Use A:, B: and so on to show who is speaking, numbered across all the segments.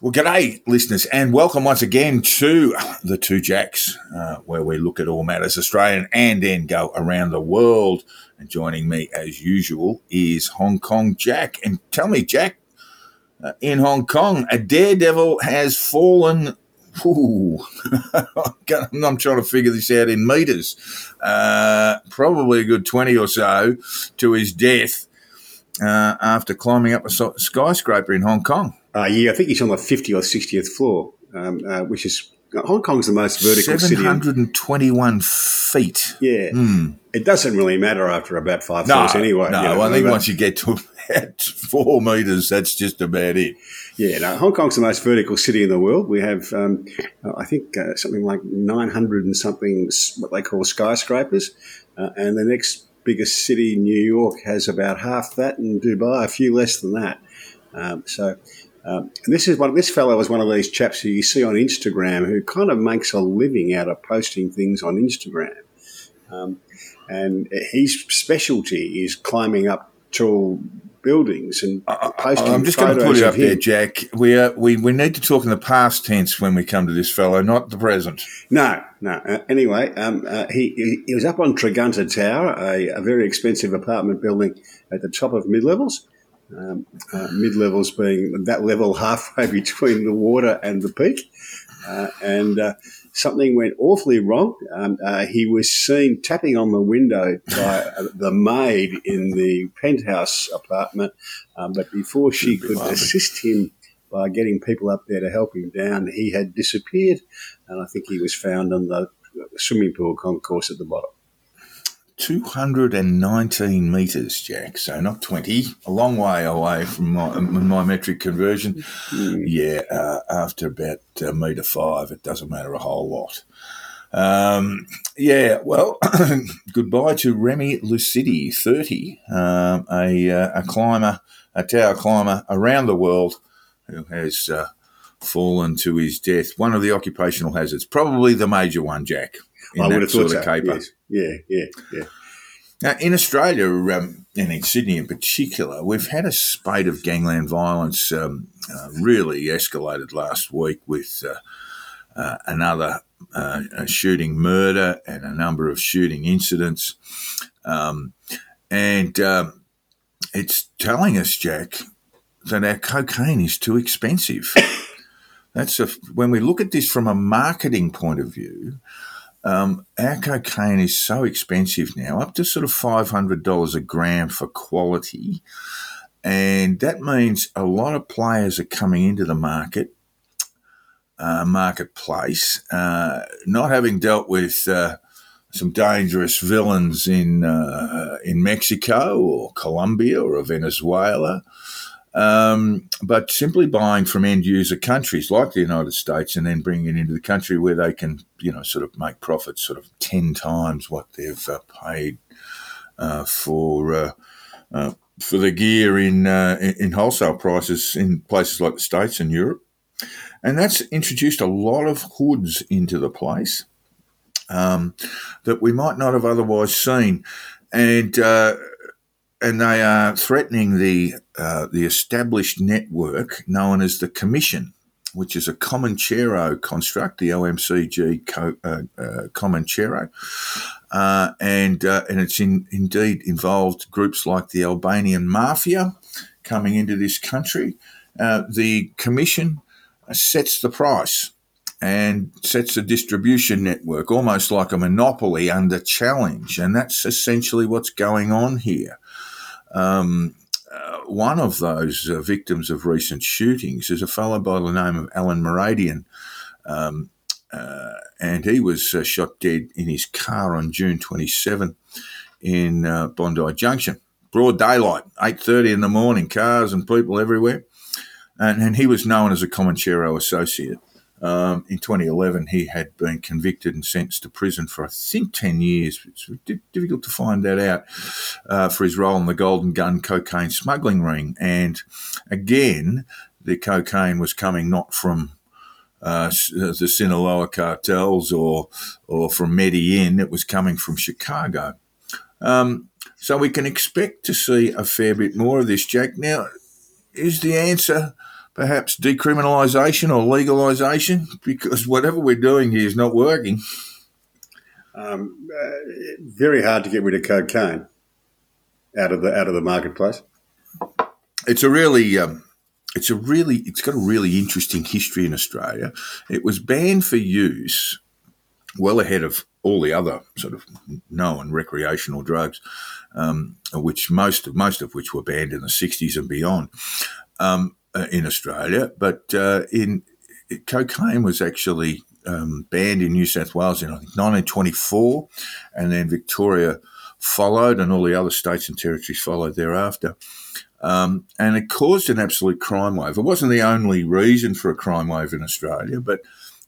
A: Well, g'day, listeners, and welcome once again to the Two Jacks, uh, where we look at all matters Australian and then go around the world. And joining me, as usual, is Hong Kong Jack. And tell me, Jack, uh, in Hong Kong, a daredevil has fallen. Ooh, I'm trying to figure this out in meters. Uh, probably a good 20 or so to his death uh, after climbing up a skyscraper in Hong Kong.
B: Uh, yeah, I think he's on the 50th or 60th floor, um, uh, which is Hong Kong's the most vertical city.
A: 721 feet.
B: Yeah.
A: Mm.
B: It doesn't really matter after about five no, floors anyway.
A: No,
B: you know,
A: I think once you get to about four metres, that's just about it.
B: Yeah, no, Hong Kong's the most vertical city in the world. We have, um, I think, uh, something like 900 and something, what they call skyscrapers. Uh, and the next biggest city, New York, has about half that, and Dubai, a few less than that. Um, so um, and this is one. This fellow was one of these chaps who you see on Instagram who kind of makes a living out of posting things on Instagram. Um, and his specialty is climbing up tall buildings and posting.
A: I'm just going to put it up there, Jack. We, uh, we we need to talk in the past tense when we come to this fellow, not the present.
B: No, no. Uh, anyway, um, uh, he, he was up on Tregunter Tower, a, a, very expensive apartment building at the top of mid levels um, uh, mid levels being that level halfway between the water and the peak. Uh, and uh, something went awfully wrong. Um, uh, he was seen tapping on the window by uh, the maid in the penthouse apartment, um, but before she could assist him by getting people up there to help him down, he had disappeared, and I think he was found on the swimming pool concourse at the bottom.
A: 219 metres, Jack. So not 20, a long way away from my, my metric conversion. Mm. Yeah, uh, after about uh, metre five, it doesn't matter a whole lot. Um, yeah, well, goodbye to Remi Lucidi, 30, um, a, uh, a climber, a tower climber around the world who has uh, fallen to his death. One of the occupational hazards, probably the major one, Jack.
B: I would have thought so. Caper. Yes. Yeah, yeah, yeah.
A: Now, in Australia um, and in Sydney in particular, we've had a spate of gangland violence um, uh, really escalated last week with uh, uh, another uh, shooting murder and a number of shooting incidents. Um, and um, it's telling us, Jack, that our cocaine is too expensive. That's a, when we look at this from a marketing point of view, um, our cocaine is so expensive now, up to sort of $500 a gram for quality. And that means a lot of players are coming into the market, uh, marketplace, uh, not having dealt with uh, some dangerous villains in, uh, in Mexico or Colombia or Venezuela um, but simply buying from end user countries like the United States and then bringing it into the country where they can, you know, sort of make profits sort of 10 times what they've uh, paid uh, for. Uh, uh for the gear in, uh, in wholesale prices in places like the States and Europe. And that's introduced a lot of hoods into the place um, that we might not have otherwise seen. And uh, and they are threatening the uh, the established network known as the Commission, which is a Comanchero construct, the OMCG co- uh, uh, Comanchero, uh, and uh, and it's in, indeed involved groups like the Albanian Mafia coming into this country. Uh, the Commission sets the price and sets a distribution network, almost like a monopoly under challenge, and that's essentially what's going on here. Um, uh, one of those uh, victims of recent shootings is a fellow by the name of Alen Moradian. Um, uh, and he was uh, shot dead in his car on June 27 in uh, Bondi Junction. Broad daylight, 8.30 in the morning, cars and people everywhere. And, and he was known as a Comanchero associate. Um, in 2011, he had been convicted and sentenced to prison for, I think, 10 years. It's difficult to find that out uh, for his role in the Golden Gun cocaine smuggling ring. And again, the cocaine was coming not from uh, the Sinaloa cartels or or from Medellin. It was coming from Chicago. Um, so we can expect to see a fair bit more of this, Jack. Now, is the answer perhaps decriminalisation or legalisation? Because whatever we're doing here is not working.
B: Um, uh, very hard to get rid of cocaine out of the out of the marketplace.
A: It's a really um, it's a really it's got a really interesting history in Australia. It was banned for use well ahead of all the other sort of known recreational drugs, um, which most of most of which were banned in the '60s and beyond um, uh, in Australia. But uh, in cocaine was actually um, banned in New South Wales in I think 1924, and then Victoria followed, and all the other states and territories followed thereafter. Um, and it caused an absolute crime wave. It wasn't the only reason for a crime wave in Australia, but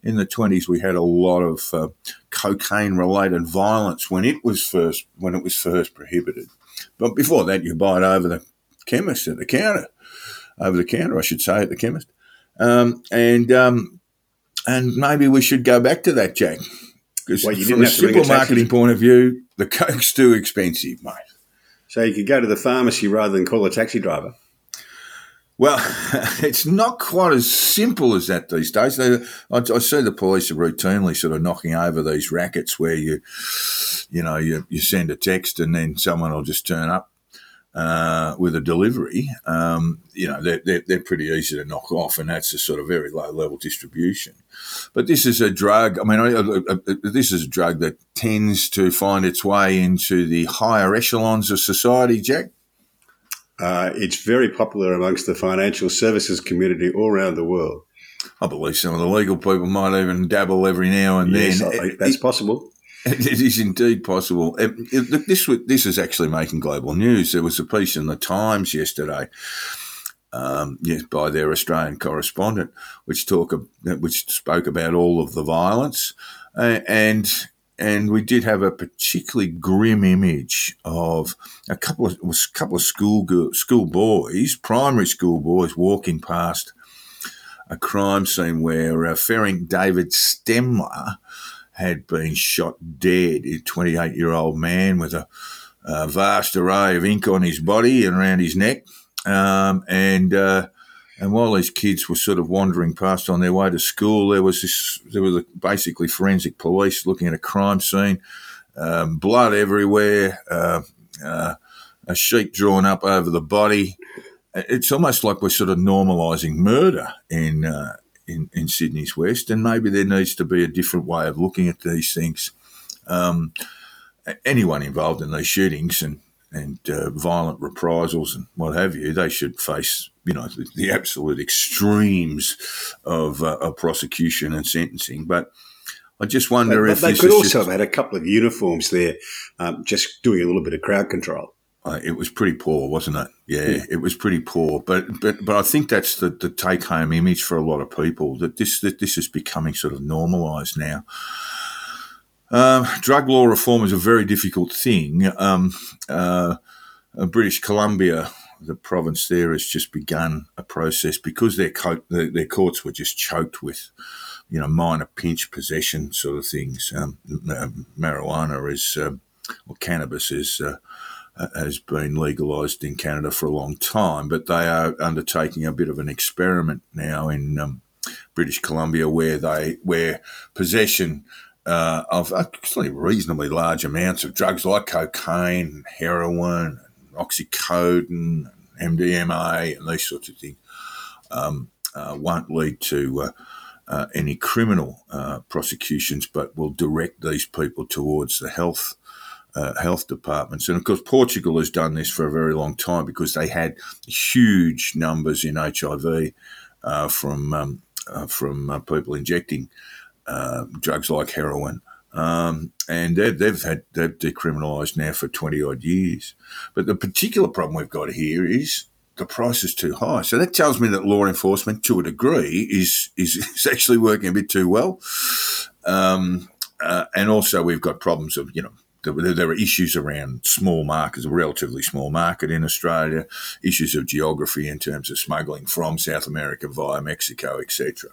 A: in the 20s we had a lot of uh, cocaine related violence when it was first when it was first prohibited but before that you buy it over the chemist at the counter over the counter i should say at the chemist. Um, and um, and maybe we should go back to that jack because well, from a simple marketing point of view the coke's too expensive mate.
B: So you could go to the pharmacy rather than call a taxi driver.
A: Well, it's not quite as simple as that these days. They, I, I, see the police are routinely sort of knocking over these rackets where you, you know, you, you send a text and then someone will just turn up uh, with a delivery. Um, you know, they're, they're, they're, pretty easy to knock off, and that's a sort of very low level distribution. But this is a drug. I mean, I, I, this is a drug that tends to find its way into the higher echelons of society, Jack.
B: Uh, it's very popular amongst the financial services community all around the world.
A: I believe some of the legal people might even dabble every now and yes,
B: then. that's it, possible.
A: It is indeed possible. It, it, this this is actually making global news. There was a piece in the Times yesterday, um, yes, by their Australian correspondent, which talk which spoke about all of the violence, uh, and and we did have a particularly grim image of a couple of a couple of school school boys, primary school boys, walking past a crime scene where uh, Ferenc David Stemler had been shot dead. A 28 year old man with a, a, vast array of ink on his body and around his neck, um, and uh, and while these kids were sort of wandering past on their way to school, there was this, there was basically forensic police looking at a crime scene, um, blood everywhere, uh, uh, a sheet drawn up over the body. It's almost like we're sort of normalising murder in, uh, in, in Sydney's West, and maybe there needs to be a different way of looking at these things. Um, anyone involved in these shootings and and uh, violent reprisals and what have you, they should face you know the, the absolute extremes of, uh, of, prosecution and sentencing. But I just wonder
B: but,
A: if
B: but they could also just, have had a couple of uniforms there, um, just doing a little bit of crowd control.
A: Uh, it was pretty poor, wasn't it? Yeah, yeah, it was pretty poor. But but but I think that's the, the take home image for a lot of people that this that this is becoming sort of normalised now. Um, drug law reform is a very difficult thing. Um, uh, uh, British Columbia, the province there, has just begun a process because their, co- their, their courts were just choked with, you know, minor pinch possession sort of things. Um, marijuana is, um, or cannabis is. Uh, uh, has been legalised in Canada for a long time, but they are undertaking a bit of an experiment now in um, British Columbia, where they where possession uh, of actually reasonably large amounts of drugs like cocaine, heroin, oxycodone, MDMA, and these sorts of things um, uh, won't lead to uh, uh, any criminal uh, prosecutions, but will direct these people towards the health. Uh, health departments, and of course, Portugal has done this for a very long time because they had huge numbers in HIV from um, from people injecting uh, drugs like heroin. Um, and they've, they've had they've decriminalised now for twenty odd years. But the particular problem we've got here is the price is too high. So that tells me that law enforcement, to a degree, is is, is actually working a bit too well. Um, uh, and also, we've got problems of you know there, there are issues around small markets, a relatively small market in Australia, issues of geography in terms of smuggling from South America via Mexico, etc.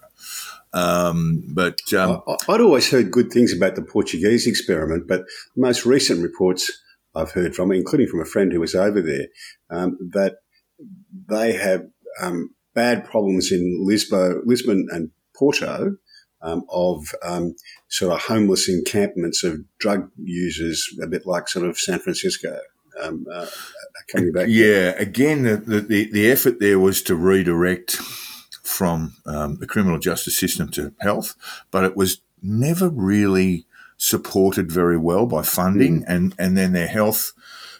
A: Um, but um,
B: I, would always heard good things about the Portuguese experiment, but the most recent reports I've heard from, including from a friend who was over there, um, that they have um, bad problems in Lisbon, Lisbon and Porto um, of um, sort of homeless encampments of drug users, a bit like sort of San Francisco. Um, uh, coming back.
A: Yeah, again, the, the, the effort there was to redirect from um, the criminal justice system to health, but it was never really supported very well by funding, mm. and and then their health.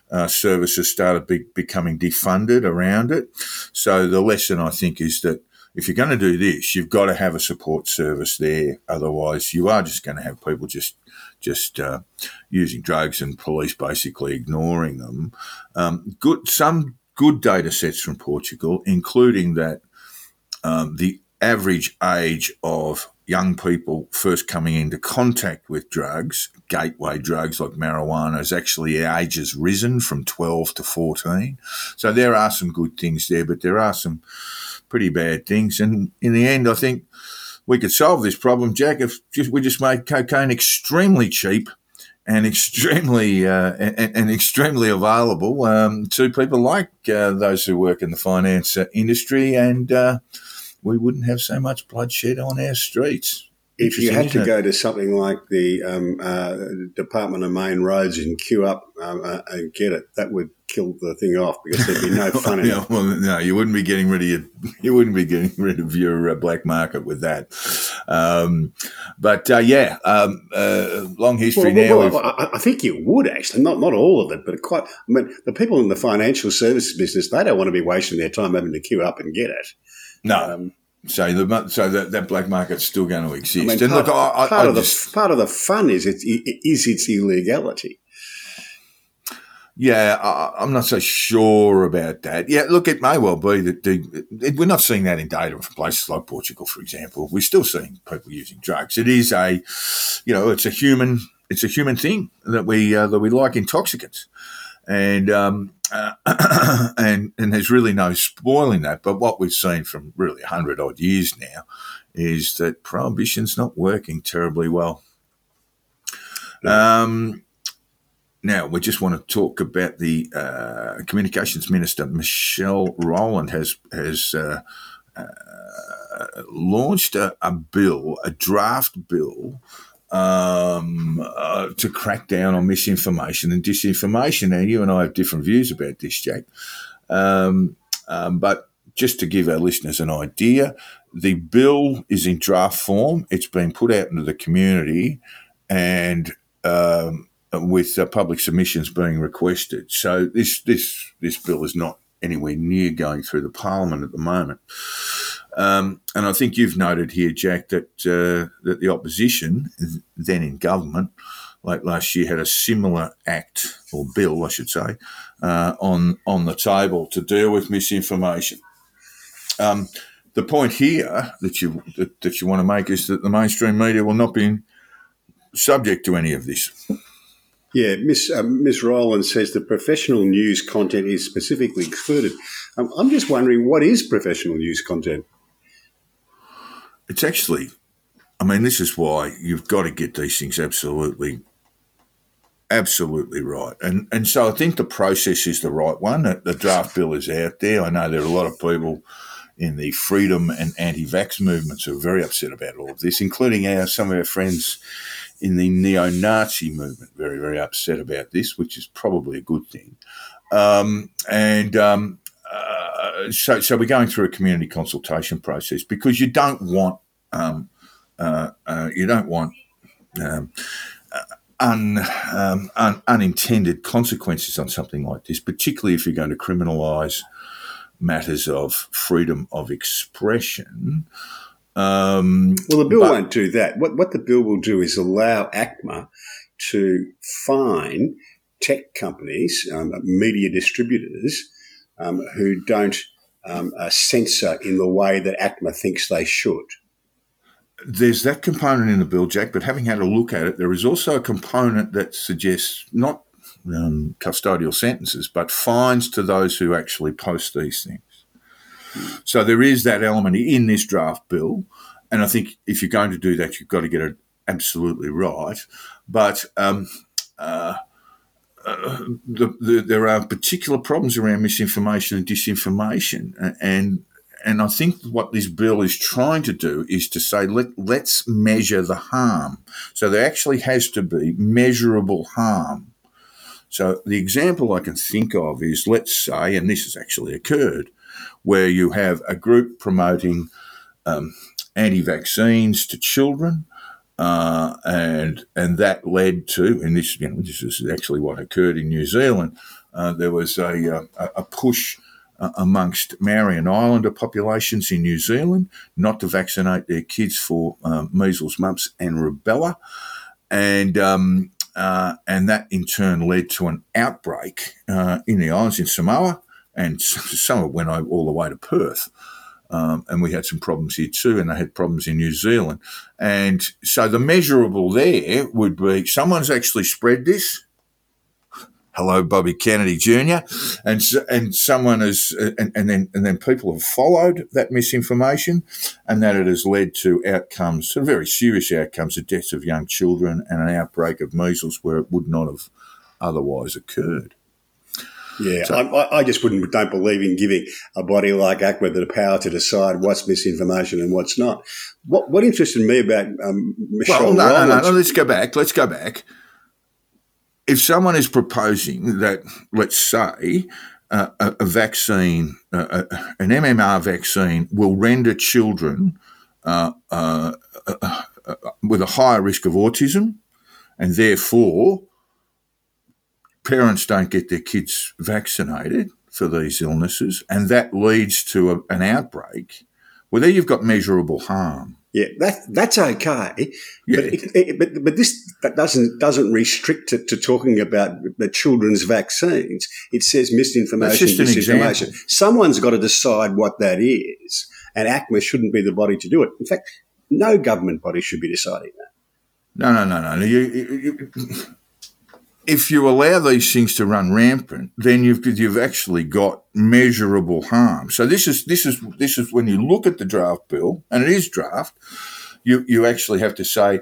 A: Uh, services started be- becoming defunded around it. So the lesson I think is that if you're going to do this, you've got to have a support service there. Otherwise, you are just going to have people just just uh, using drugs and police basically ignoring them. Um, good, some good data sets from Portugal, including that um, the average age of young people first coming into contact with drugs, gateway drugs like marijuana, has actually age has risen from 12 to 14. So there are some good things there, but there are some pretty bad things. And in the end, I think we could solve this problem, Jack, if just, we just made cocaine extremely cheap and extremely uh, and, and, extremely available. Um, to people like uh, those who work in the finance uh, industry, and uh, we wouldn't have so much bloodshed on our streets
B: if you had to go to something like the um, uh, Department of Main Roads and queue up um, uh, and get it, that would kill the thing off because there'd be no fun in
A: yeah,
B: it.
A: Well, no, you wouldn't be getting rid of your, you wouldn't be getting rid of your uh, black market with that. Um, but uh, yeah, um, uh, long history
B: well,
A: now.
B: Well, I, I, think you would actually, not not all of it, but quite. I mean, the people in the financial services business, they don't want to be wasting their time having to queue up and get it.
A: No. So the so that, that black market's still going to exist.
B: I mean, and part, look, I, part I, of just, the part of the fun is it is its illegality.
A: Yeah, I, am not so sure about that. Yeah, look, it may well be that the, it, we're not seeing that in data from places like Portugal, for example. We're still seeing people using drugs. It is a, you know, it's a human, it's a human thing that we uh, that we like intoxicants, and um, uh, and and there's really no spoiling that. But what we've seen from really hundred odd years now is that prohibition's not working terribly well. Um, now we just want to talk about the uh, communications minister Michelle Rowland has has uh, uh, launched a, a bill, a draft bill um, uh, to crack down on misinformation and disinformation. Now, you and I have different views about this, Jack. Um, um, but just to give our listeners an idea, the bill is in draft form. It's been put out into the community and um, with uh, public submissions being requested. So this this this bill is not anywhere near going through the parliament at the moment. Um, and I think you've noted here, Jack, that uh, that the opposition, then in government, late last year, had a similar act or bill, I should say, uh, on on the table to deal with misinformation. Um, the point here that you that, that you want to make is that the mainstream media will not be subject to any of this.
B: Yeah, Miss uh, Miss Rowland says the professional news content is specifically excluded. Um, I'm just wondering what is professional news content.
A: It's actually, I mean, this is why you've got to get these things absolutely, absolutely right. And and so I think the process is the right one. The draft bill is out there. I know there are a lot of people in the freedom and anti-vax movements who are very upset about all of this, including our, some of our friends in the neo Nazi movement very, very upset about this, which is probably a good thing. Um, and um, so, so we're going through a community consultation process because you don't want um, uh, uh, you don't want um, un, um, un, unintended consequences on something like this, particularly if you're going to criminalise matters of freedom of expression. Um,
B: well, the bill but, won't do that. What, what the bill will do is allow ACMA to fine tech companies, um, media distributors, um, who don't um, uh, censor in the way that ACMA thinks they should?
A: There's that component in the bill, Jack, but having had a look at it, there is also a component that suggests not um, custodial sentences, but fines to those who actually post these things. So there is that element in this draft bill, and I think if you're going to do that, you've got to get it absolutely right. But um, uh, the, the, there are particular problems around misinformation and disinformation, and and I think what this bill is trying to do is to say let let's measure the harm. So there actually has to be measurable harm. So the example I can think of is let's say, and this has actually occurred, where you have a group promoting um, anti-vaccines to children, uh, and and that led to, and this you know, this is actually what occurred in New Zealand. Uh, there was a a, a push uh, amongst Maori and Islander populations in New Zealand not to vaccinate their kids for um, measles, mumps, and rubella, and um, uh, and that in turn led to an outbreak uh, in the islands in Samoa, and some of it went all the way to Perth. Um, and we had some problems here too, and they had problems in New Zealand. And so the measurable there would be someone's actually spread this. Hello, Bobby Kennedy Jr. And and someone has, and, and then and then people have followed that misinformation, and that it has led to outcomes, very serious outcomes, the deaths of young children and an outbreak of measles where it would not have otherwise occurred.
B: Yeah, so, I, I, just wouldn't don't believe in giving a body like ACMA the power to decide what's misinformation and what's not. What what interested me about um, Michelle
A: well, no, no, no, no, let's go back. Let's go back. If someone is proposing that, let's say, uh, a, a, vaccine, uh, an MMR vaccine, will render children uh, uh, uh, uh, with a higher risk of autism, and therefore parents don't get their kids vaccinated for these illnesses, and that leads to a, an outbreak, well, there you've got measurable harm.
B: Yeah, that that's okay, yeah. but, it, it, but but this that doesn't doesn't restrict it to talking about the children's vaccines. It says misinformation, disinformation. Someone's got to decide what that is, and ACMA shouldn't be the body to do it. In fact, no government body should be deciding that.
A: No, no, no, no. You, you, you, if you allow these things to run rampant, then you've you've actually got measurable harm. So this is this is this is when you look at the draft bill, and it is draft. You you actually have to say,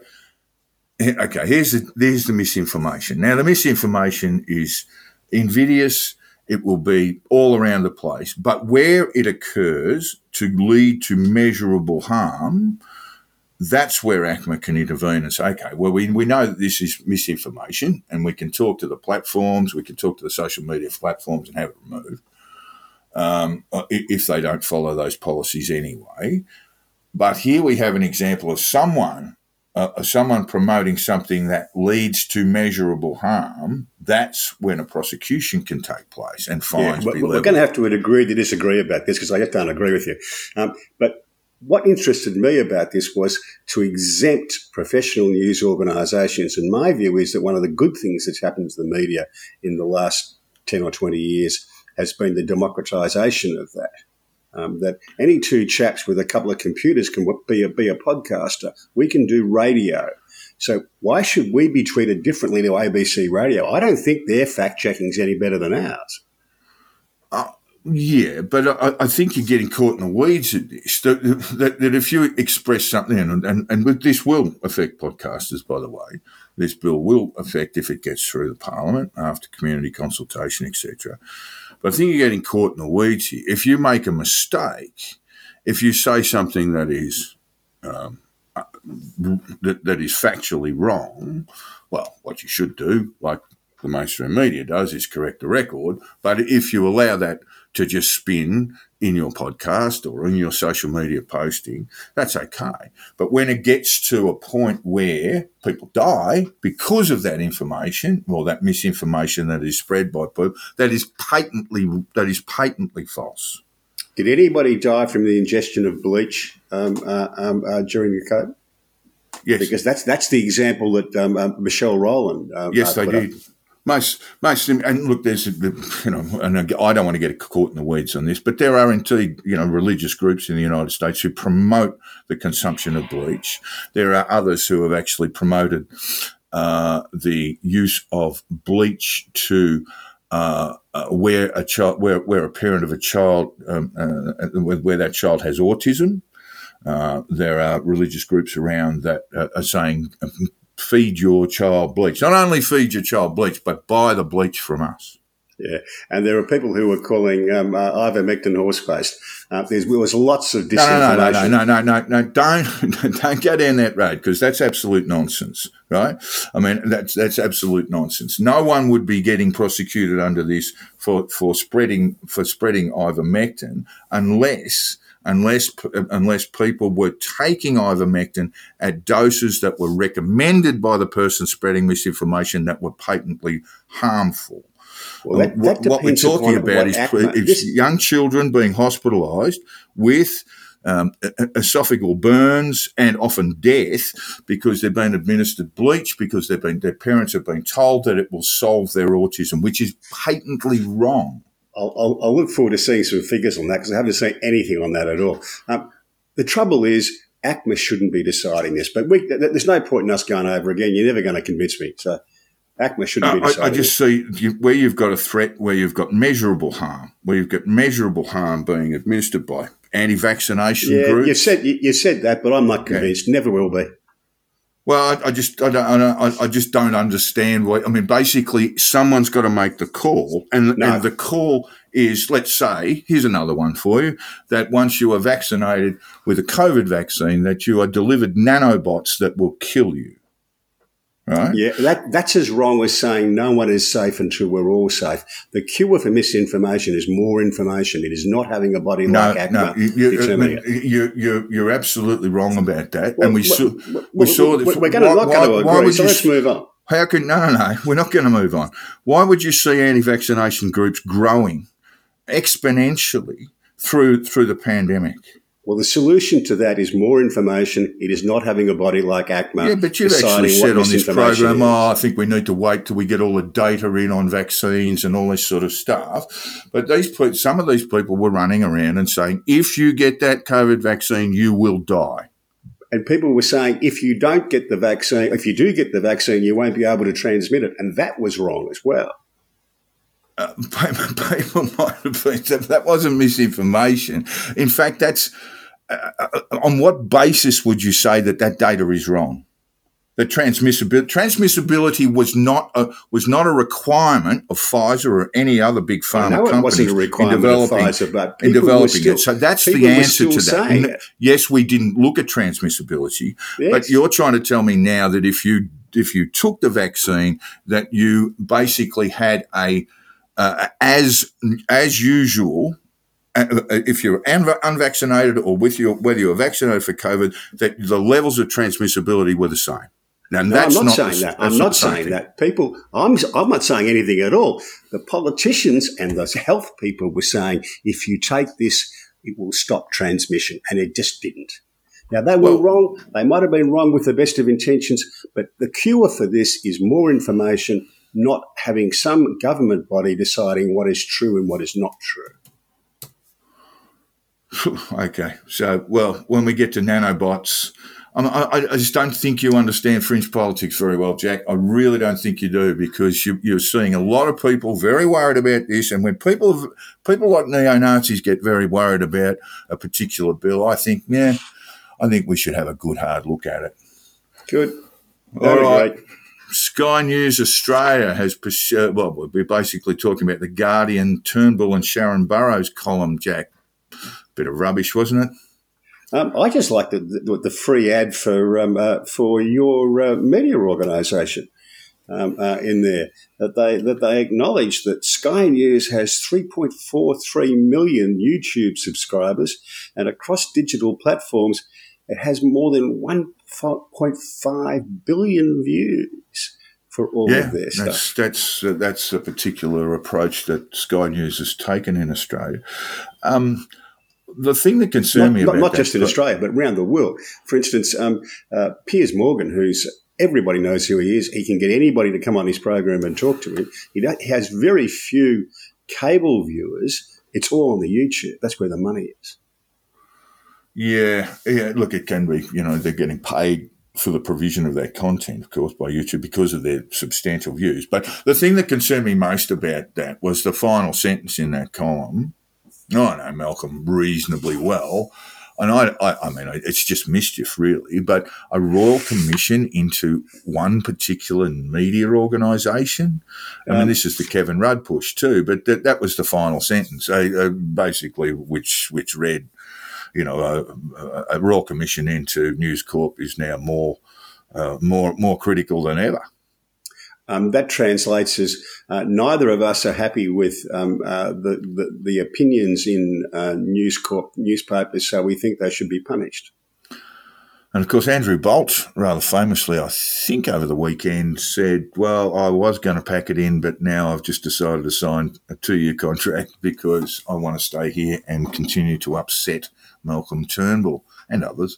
A: okay, here's the there's the misinformation. Now the misinformation is invidious. It will be all around the place, but where it occurs to lead to measurable harm, that's where ACMA can intervene and say, okay, well, we, we know that this is misinformation and we can talk to the platforms, we can talk to the social media platforms and have it removed um, if they don't follow those policies anyway. But here we have an example of someone, uh, someone promoting something that leads to measurable harm. That's when a prosecution can take place and fines
B: yeah,
A: be
B: We're going to have to agree to disagree about this because I just don't agree with you. Um, but what interested me about this was to exempt professional news organisations. And my view is that one of the good things that's happened to the media in the last 10 or 20 years has been the democratisation of that. Um, that any two chaps with a couple of computers can be a, be a podcaster. We can do radio. So why should we be treated differently to ABC Radio? I don't think their fact checking is any better than ours.
A: Yeah, but I, I, think you're getting caught in the weeds of this. That, that, that if you express something, and, and, and this will affect podcasters, by the way, this bill will affect if it gets through the parliament after community consultation, etc. But I think you're getting caught in the weeds here. If you make a mistake, if you say something that is um, uh, that, that is factually wrong, well, what you should do, like the mainstream media does, is correct the record. But if you allow that to just spin in your podcast or in your social media posting, that's okay. But when it gets to a point where people die because of that information or that misinformation that is spread by people, that is patently that is patently false.
B: Did anybody die from the ingestion of bleach um, uh, um, uh, during the COVID?
A: Yes,
B: because that's that's the example that um, uh, Michelle Rowland.
A: Um, yes, they did. Up. Most, most, and look, there's, you know, and I don't want to get caught in the weeds on this, but there are indeed, you know, religious groups in the United States who promote the consumption of bleach. There are others who have actually promoted uh, the use of bleach to uh, uh, where a child, where, where a parent of a child, um, uh, where that child has autism. Uh, there are religious groups around that are saying feed your child bleach. Not only feed your child bleach, but buy the bleach from us.
B: Yeah, and there are people who are calling um, uh, ivermectin horse paste. Uh, there was lots of disinformation.
A: No, no, no, no, no, no, no, don't don't go down that road because that's absolute nonsense, right? I mean, that's that's absolute nonsense. No one would be getting prosecuted under this for for spreading for spreading ivermectin unless unless unless people were taking ivermectin at doses that were recommended by the person spreading misinformation that were patently harmful. Well, that, that what, we're talking about is, is young children being hospitalised with um, esophageal burns and often death because they've been administered bleach because they've been their parents have been told that it will solve their autism, which is patently wrong.
B: I'll, I'll, I'll, look forward to seeing some figures on that because I haven't seen anything on that at all. Um, the trouble is, ACMA shouldn't be deciding this, but we, there's no point in us going over again. You're never going to convince me. So ACMA shouldn't be deciding.
A: I, I just see where you've got a threat, where you've got measurable harm, where you've got measurable harm being administered by anti-vaccination
B: yeah,
A: groups.
B: You said you, said that, but I'm not convinced. Yeah. Never will be.
A: Well, I, I, just I don't I, I, just don't understand why. I mean, basically, someone's got to make the call, and, no. and the call is, let's say, here's another one for you: that once you are vaccinated with a COVID vaccine, that you are delivered nanobots that will kill you. Right?
B: Yeah, that, that's as wrong as saying no one is safe until we're all safe. The cure for misinformation is more information. It is not having a body
A: no,
B: like ACMA.
A: No, you, you, you, you're absolutely wrong about that. Well, and we, saw, we
B: well,
A: saw
B: that. We're gonna, not going to agree, so let's move on.
A: How can, no, no, no, we're not going to move on. Why would you see anti-vaccination groups growing exponentially through, through the pandemic?
B: Well, the solution to that is more information. It is not having a body like ACMA.
A: Yeah, but you've actually said on this program, oh, I think we need to wait till we get all the data in on vaccines and all this sort of stuff. But these some of these people were running around and saying, if you get that COVID vaccine, you will die.
B: And people were saying, if you don't get the vaccine, if you do get the vaccine, you won't be able to transmit it. And that was wrong as well.
A: Uh, people might have been, that wasn't misinformation. In fact, that's uh, on what basis would you say that that data is wrong? The transmissibility, transmissibility was not a, was not a requirement of Pfizer or any other big pharma company.
B: It wasn't a requirement in developing, of Pfizer, but
A: in developing still, it. So that's the answer to that. Yes, we didn't look at transmissibility, yes. but you're trying to tell me now that if you if you took the vaccine, that you basically had a uh, as as usual Uh, uh, if you're unvaccinated or with your whether you're vaccinated for COVID, that the levels of transmissibility were the same.
B: Now, no, I'm not, not saying the, that. I'm not saying that. People, I'm, I'm not saying anything at all. The politicians and the health people were saying if you take this, it will stop transmission, and it just didn't. Now, they were well, wrong. They might have been wrong with the best of intentions, but the cure for this is more information, not having some government body deciding what is true and what is not true.
A: okay. So, well, when we get to nanobots, I, I, just don't think you understand fringe politics very well, Jack. I really don't think you do because you, are seeing a lot of people very worried about this. And when people people like neo Nazis get very worried about a particular bill, I think, yeah, I think we should have a good hard look at it.
B: Good.
A: All right. Great. Sky News Australia has pursued, uh, well, we're basically talking about the Guardian, Turnbull and Sharan Burrow's column, Jack. Bit of rubbish, wasn't it?
B: Um, I just like the, the, the free ad for um, uh, for your uh, media organisation um, uh, in there that they that they acknowledge that Sky News has 3.43 million YouTube subscribers, and across digital platforms, it has more than 1.5 billion views for all
A: yeah,
B: of their
A: that's,
B: stuff.
A: That's uh, that's a particular approach that Sky News has taken in Australia. Um, the thing that concerned
B: not,
A: me
B: not,
A: about
B: not just in Australia, but around the world. For instance, um, uh, Piers Morgan, who's Everybody knows who he is. He can get anybody to come on his program and talk to him. He, he has very few cable viewers. It's all on the YouTube. That's where the money is.
A: Yeah, yeah. Look, it can be. You know, they're getting paid for the provision of that content, of course, by YouTube because of their substantial views. But the thing that concerned me most about that was the final sentence in that column. I know Malcolm reasonably well. And I, I, I mean, it's just mischief, really. But a royal commission into one particular media organisation. I mean, um, this is the Kevin Rudd push too. But that, that was the final sentence, uh, uh, basically, which which read, you know, a, a royal commission into News Corp is now more uh, more more critical than ever.
B: Um, that translates as uh, neither of us are happy with um, uh, the, the, the opinions in uh, News Corp newspapers, so we think they should be punished.
A: And of course, Andrew Bolt, rather famously, I think over the weekend, said, Well, I was going to pack it in, but now I've just decided to sign a two year contract because I want to stay here and continue to upset Malcolm Turnbull and others.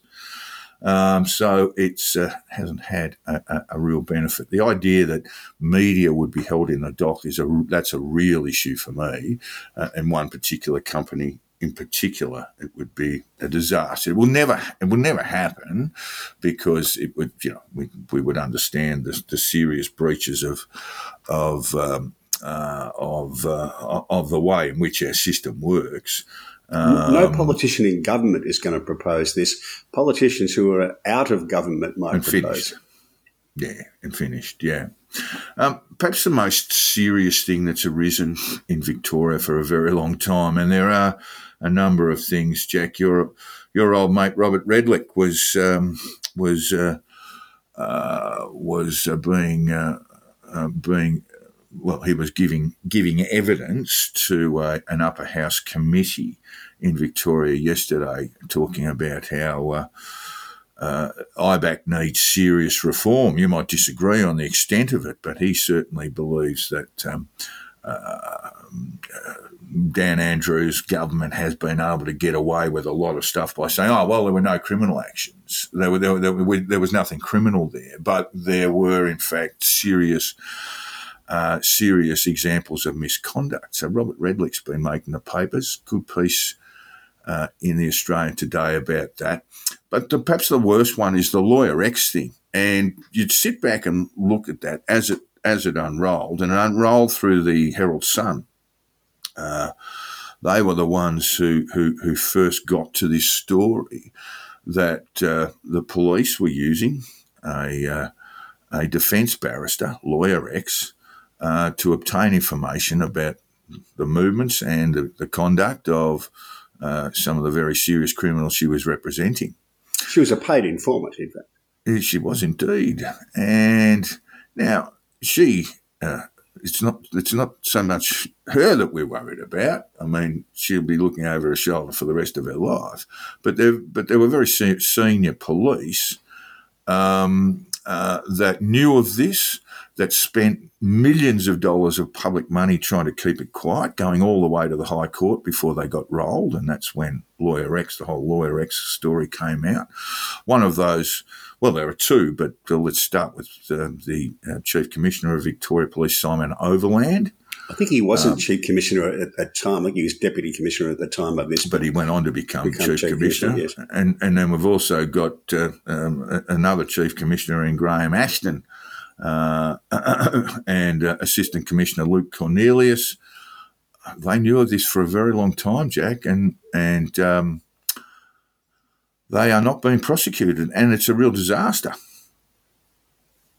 A: Um, so it uh, hasn't had a, a, a, real benefit. The idea that media would be held in the dock is a that's a real issue for me, uh, and one particular company in particular, it would be a disaster. It will never, it will never happen because it would, you know, we, we would understand the, the serious breaches of, of, um, uh, of, uh, of the way in which our system works.
B: Um, no politician in government is going to propose this. Politicians who are out of government might propose.
A: Finished. Yeah, and finished. Yeah. Um, perhaps the most serious thing that's arisen in Victoria for a very long time, and there are a number of things. Jack, your your old mate Robert Redlich was um, was uh, uh, was uh, being uh, uh, being well, he was giving giving evidence to uh, an upper house committee in Victoria yesterday, talking about how uh, uh, IBAC needs serious reform. You might disagree on the extent of it, but he certainly believes that. Um, uh, Dan Andrews' government has been able to get away with a lot of stuff by saying, "Oh, well, there were no criminal actions. There, were, there, there was nothing criminal there, but there were, in fact, serious uh, serious examples of misconduct. So Robert Redlich's been making the papers. Good piece uh, in the Australian today about that. But the, perhaps the worst one is the Lawyer X thing. And you'd sit back and look at that as it as it unrolled, and it unrolled through the Herald Sun. Uh, they were the ones who, who, who first got to this story that uh, the police were using a uh, a defence barrister, Lawyer X, uh, to obtain information about the movements and the, the conduct of uh, some of the very serious criminals she was representing.
B: She was a paid informant, in fact.
A: She was indeed. And now she, uh, it's not it's not so much her that we're worried about. I mean, she'll be looking over her shoulder for the rest of her life. But there, but there were very senior police um, uh, that knew of this that spent millions of dollars of public money trying to keep it quiet, going all the way to the High Court before they got rolled. And that's when Lawyer X, the whole Lawyer X story came out. One of those, well, there are two, but uh, let's start with uh, the uh, Chief Commissioner of Victoria Police, Simon Overland.
B: I think he wasn't um, chief commissioner at that time. I think he was deputy commissioner at the time of this.
A: But he went on to become, become chief, chief, commissioner. commissioner yes. And and then we've also got uh, um, another chief commissioner in Graham Ashton, uh, and uh, Assistant Commissioner Luke Cornelius. They knew of this for a very long time, Jack, and and um, they are not being prosecuted, and it's a real disaster.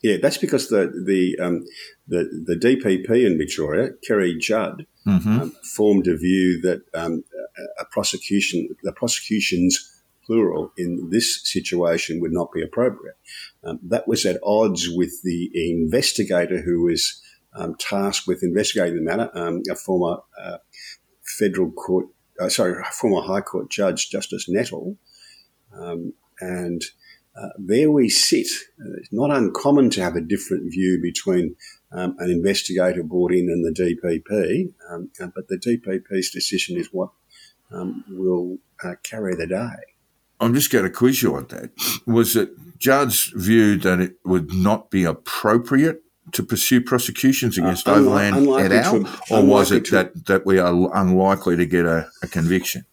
B: Yeah, that's because the the um, the, the DPP in Victoria, Kerri Judd, mm-hmm. um, formed a view that um, a prosecution, the prosecutions plural in this situation would not be appropriate. Um, that was at odds with the investigator who was um, tasked with investigating the matter, um, a former uh, federal court, uh, sorry, former High Court judge, Justice Nettle. Um, and uh, there we sit. Uh, it's not uncommon to have a different view between um, an investigator brought in and the DPP, um, but the DPP's decision is what will uh, carry the day.
A: I'm just going to quiz you on that. Was it Judd's view that it would not be appropriate to pursue prosecutions against
B: Uh,
A: Overland et al.,
B: to-
A: or was it
B: to-
A: that, that we are unlikely to get a, a conviction?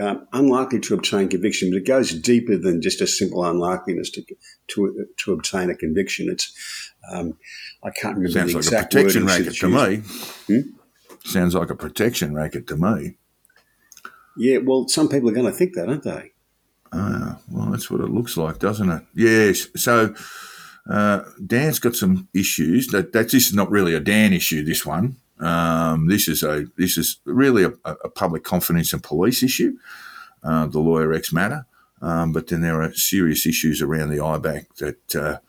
B: um, unlikely to obtain conviction, but it goes deeper than just a simple unlikeliness to to, to obtain a conviction. It's um, I can't remember
A: Sounds
B: the
A: like a protection racket to me. Sounds like a protection racket to me.
B: Yeah, well, some people are going to think that, aren't they?
A: Ah, well, that's what it looks like, doesn't it? Yes. So uh, Dan's got some issues. That this is not really a Dan issue. This one. Um, this is a this is really a, a public confidence and police issue. Uh, the lawyer X matter. Um, but then there are serious issues around the IBAC that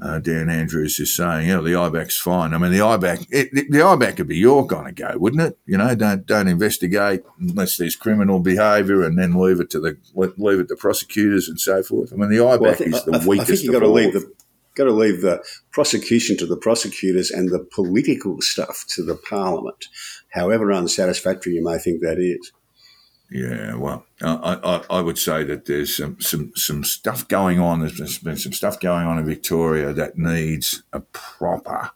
A: uh, Dan Andrews is saying, you know, the IBAC's fine. I mean, the IBAC, it, the, IBAC would be your kind of go, wouldn't it? You know, don't don't investigate unless there's criminal behaviour, and then leave it to the leave it to prosecutors and so forth. I mean, the IBAC
B: Well, think,
A: is the
B: I- I
A: weakest.
B: think you've got to leave the got to leave the prosecution to the prosecutors and the political stuff to the parliament. However unsatisfactory you may think that is.
A: Yeah, well, I, I, I would say that there's some, some, some stuff going on. There's been some stuff going on in Victoria that needs a proper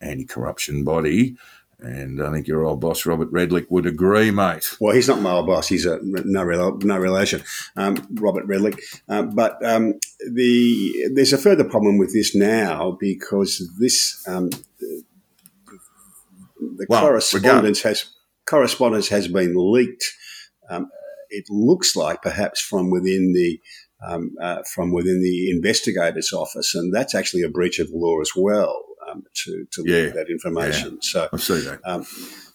A: anti corruption body. And I think your old boss, Robert Redlich, would agree, mate.
B: Well, he's not my old boss. He's a no no relation, um, Robert Redlich. Um, but um, the there's a further problem with this now because this um, the
A: Well,
B: correspondence has correspondence has been leaked. Um, it looks like perhaps from within the um, uh, from within the investigator's office, and that's actually a breach of law as well um, to to
A: Yeah.
B: leak that information. So
A: I see that.
B: um,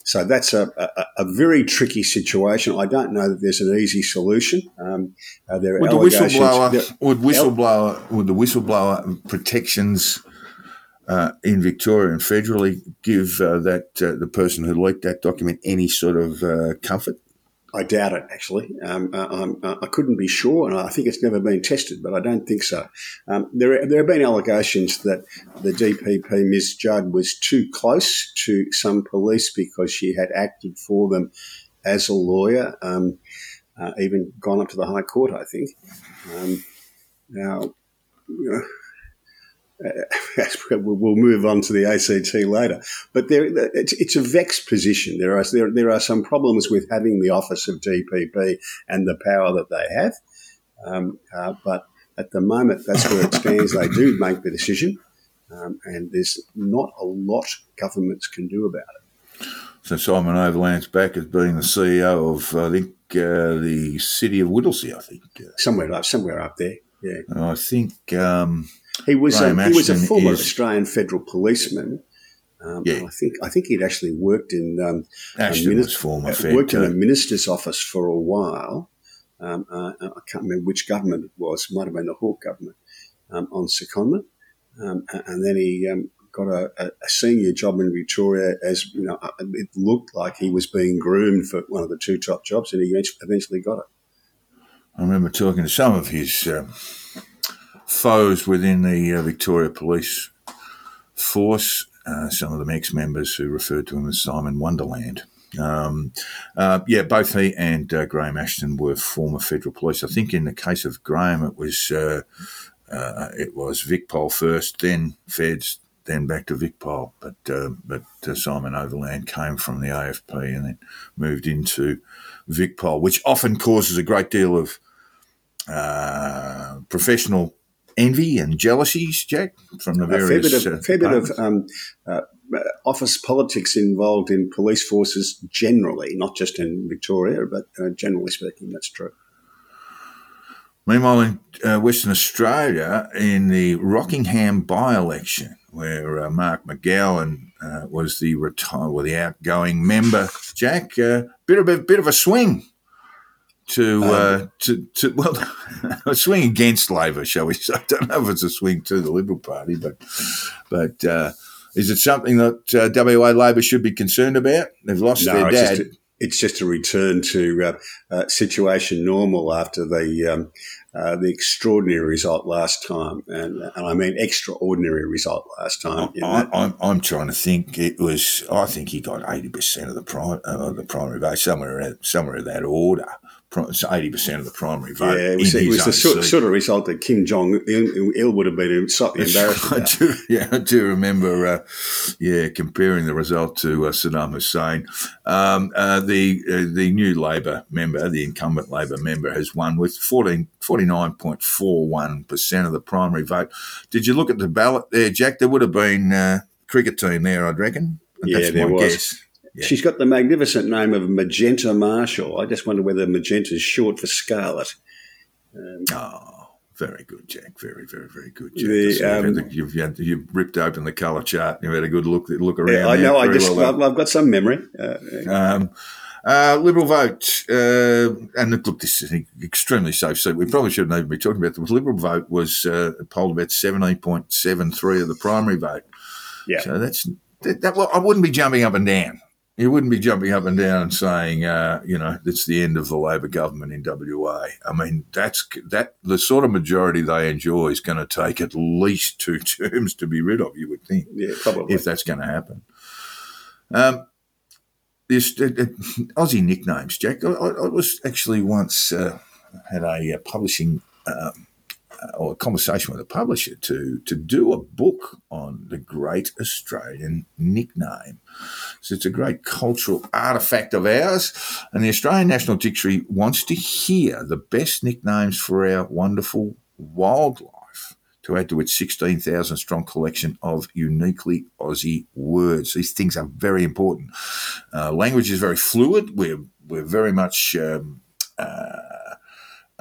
B: so that's a, a, a very tricky situation. I don't know that there's an easy solution. Um, uh, there
A: Would the whistleblower,
B: there-
A: would whistleblower, would the whistleblower protections uh, in Victoria and federally give uh, that uh, the person who leaked that document any sort of uh, comfort?
B: I doubt it, actually. Um, uh, I'm, uh, I couldn't be sure, and I think it's never been tested, but I don't think so. Um, there, there have been allegations that the DPP, Ms. Judd, was too close to some police because she had acted for them as a lawyer, um, uh, even gone up to the High Court, I think. Um, now, you know, we'll we'll move on to the ACT later. But there, it's, it's a vexed position. There are there, there are some problems with having the office of DPP and the power that they have. Um, uh, but at the moment, that's where it stands. They do make the decision, um, and there's not a lot governments can do about it.
A: So Simon Overland's back as being the CEO of, I think, uh, the city of Whittlesea, I think. Uh,
B: Somewhere up, somewhere up there. Yeah,
A: I think, um,
B: he was
A: Graham
B: a, he was a former
A: is-
B: Australian federal policeman. Um,
A: Yeah.
B: I think I think he'd actually worked in um,
A: Ashton
B: minis-
A: was former
B: uh,
A: Fed.
B: worked in
A: uh,
B: a minister's office for a while. Um, uh, I can't remember which government it was. Might have been the Hawke government um, on secondment, um, and then he um, got a, a, senior job in Victoria. As you know, uh, it looked like he was being groomed for one of the two top jobs, and he eventually got it.
A: I remember talking to some of his um, foes within the uh, Victoria Police Force, uh, some of them ex members who referred to him as Simon Wonderland. Um, uh, yeah, both he and uh, Graham Ashton were former federal police. I think in the case of Graham, it was uh, uh, it was Vicpol first, then Feds, then back to Vicpol. But but Simon Overland came from the AFP and then moved into Vicpol, which often causes a great deal of professional envy and jealousies, Jack, from the
B: A fair
A: various.
B: bit of,
A: uh,
B: fair bit of um, uh, office politics involved in police forces generally, not just in Victoria, but uh, generally speaking, that's true.
A: Meanwhile, in uh, Western Australia, in the Rockingham by-election, where uh, Mark McGowan uh, was the retire, well, the outgoing member, Jack, uh, bit of a bit of a swing to uh, to to well, a swing against Labor, shall we say? I don't know if it's a swing to the Liberal Party, but but uh, is it something that uh, WA Labor should be concerned about? They've lost their
B: it's
A: dad.
B: just, a, it's just a return to uh, uh, situation normal after the um, uh, the extraordinary result last time, and, and I mean extraordinary result last time.
A: I, I'm, I'm trying to think. It was. I think he got eighty percent of the prime uh, of the primary vote, somewhere at, somewhere in that order. Eighty percent of the primary vote.
B: Yeah, it was, it was the sort, sort of result that Kim Jong Il would have been slightly embarrassed
A: I do, yeah, I do remember, uh, yeah, comparing the result to uh, Saddam Hussein. Um, uh, the uh, the new Labor member, the incumbent Labor member, has won with 14, 49.41% of the primary vote. Did you look at the ballot there, Jack? There would have been uh, cricket team there, I'd reckon.
B: Yeah,
A: That's
B: there was.
A: guess. Yeah.
B: She's got the magnificent name of Magenta Marshall. I just wonder whether magenta is short for scarlet.
A: Oh, very good, Jack. Very, very, very good, Jack.
B: The,
A: you've,
B: um,
A: the- you've, had- you've ripped open the colour chart. You've had a good look look around.
B: Yeah, I know. I just
A: well
B: I've, I've got some memory. Uh,
A: Um, uh, Liberal vote, uh, and look, this is an extremely safe seat. We probably shouldn't even be talking about the Liberal vote was uh, polled about seventeen point seven three of the primary vote.
B: yeah,
A: So that's that, that. Well, I wouldn't be jumping up and down. You wouldn't be jumping up and down and saying, uh, you know, it's the end of the Labor government in WA. I mean, that's that the sort of majority they enjoy is going to take at least two terms to be rid of. You would think
B: yeah, probably.
A: if that's going to happen. Um, this uh, uh, Aussie nicknames, Jack. I, I was actually once uh, had a uh, publishing um, or a conversation with a publisher to to do a book on the great Australian nickname. So it's a great cultural artifact of ours, and the Australian National Dictionary wants to hear the best nicknames for our wonderful wildlife to add to its 16,000 strong collection of uniquely Aussie words. These things are very important. Uh, language is very fluid. We're, we're very much um, uh,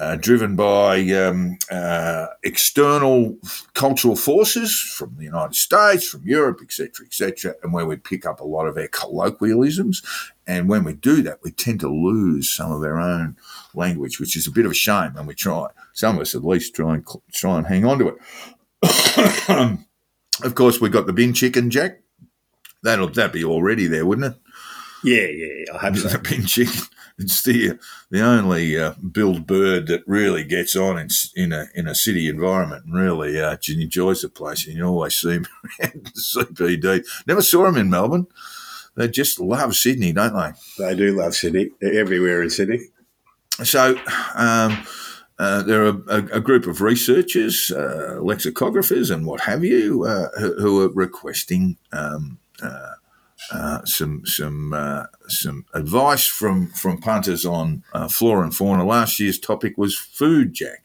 A: uh, driven by um, uh, external cultural forces from the United States, from Europe, etc., etc., and where we pick up a lot of our colloquialisms. And when we do that, we tend to lose some of our own language, which is a bit of a shame. And we try, some of us at least, try and try and hang on to it. of course, we've got the bin chicken, Jack. That'll that be already there, wouldn't it?
B: Yeah, yeah, yeah, I hope so.
A: the bin chicken. It's the the only uh, billed bird that really gets on in, in a in a city environment and really uh, enjoys the place. And you always see him around the CBD. Never saw him in Melbourne. They just love Sydney, don't they?
B: They do love Sydney. They're everywhere in Sydney.
A: So um, uh, there are a, a group of researchers, uh, lexicographers, and what have you, uh, who, who are requesting um, uh, uh, some some uh, some advice from from punters on uh, flora and fauna. Last year's topic was food, Jack.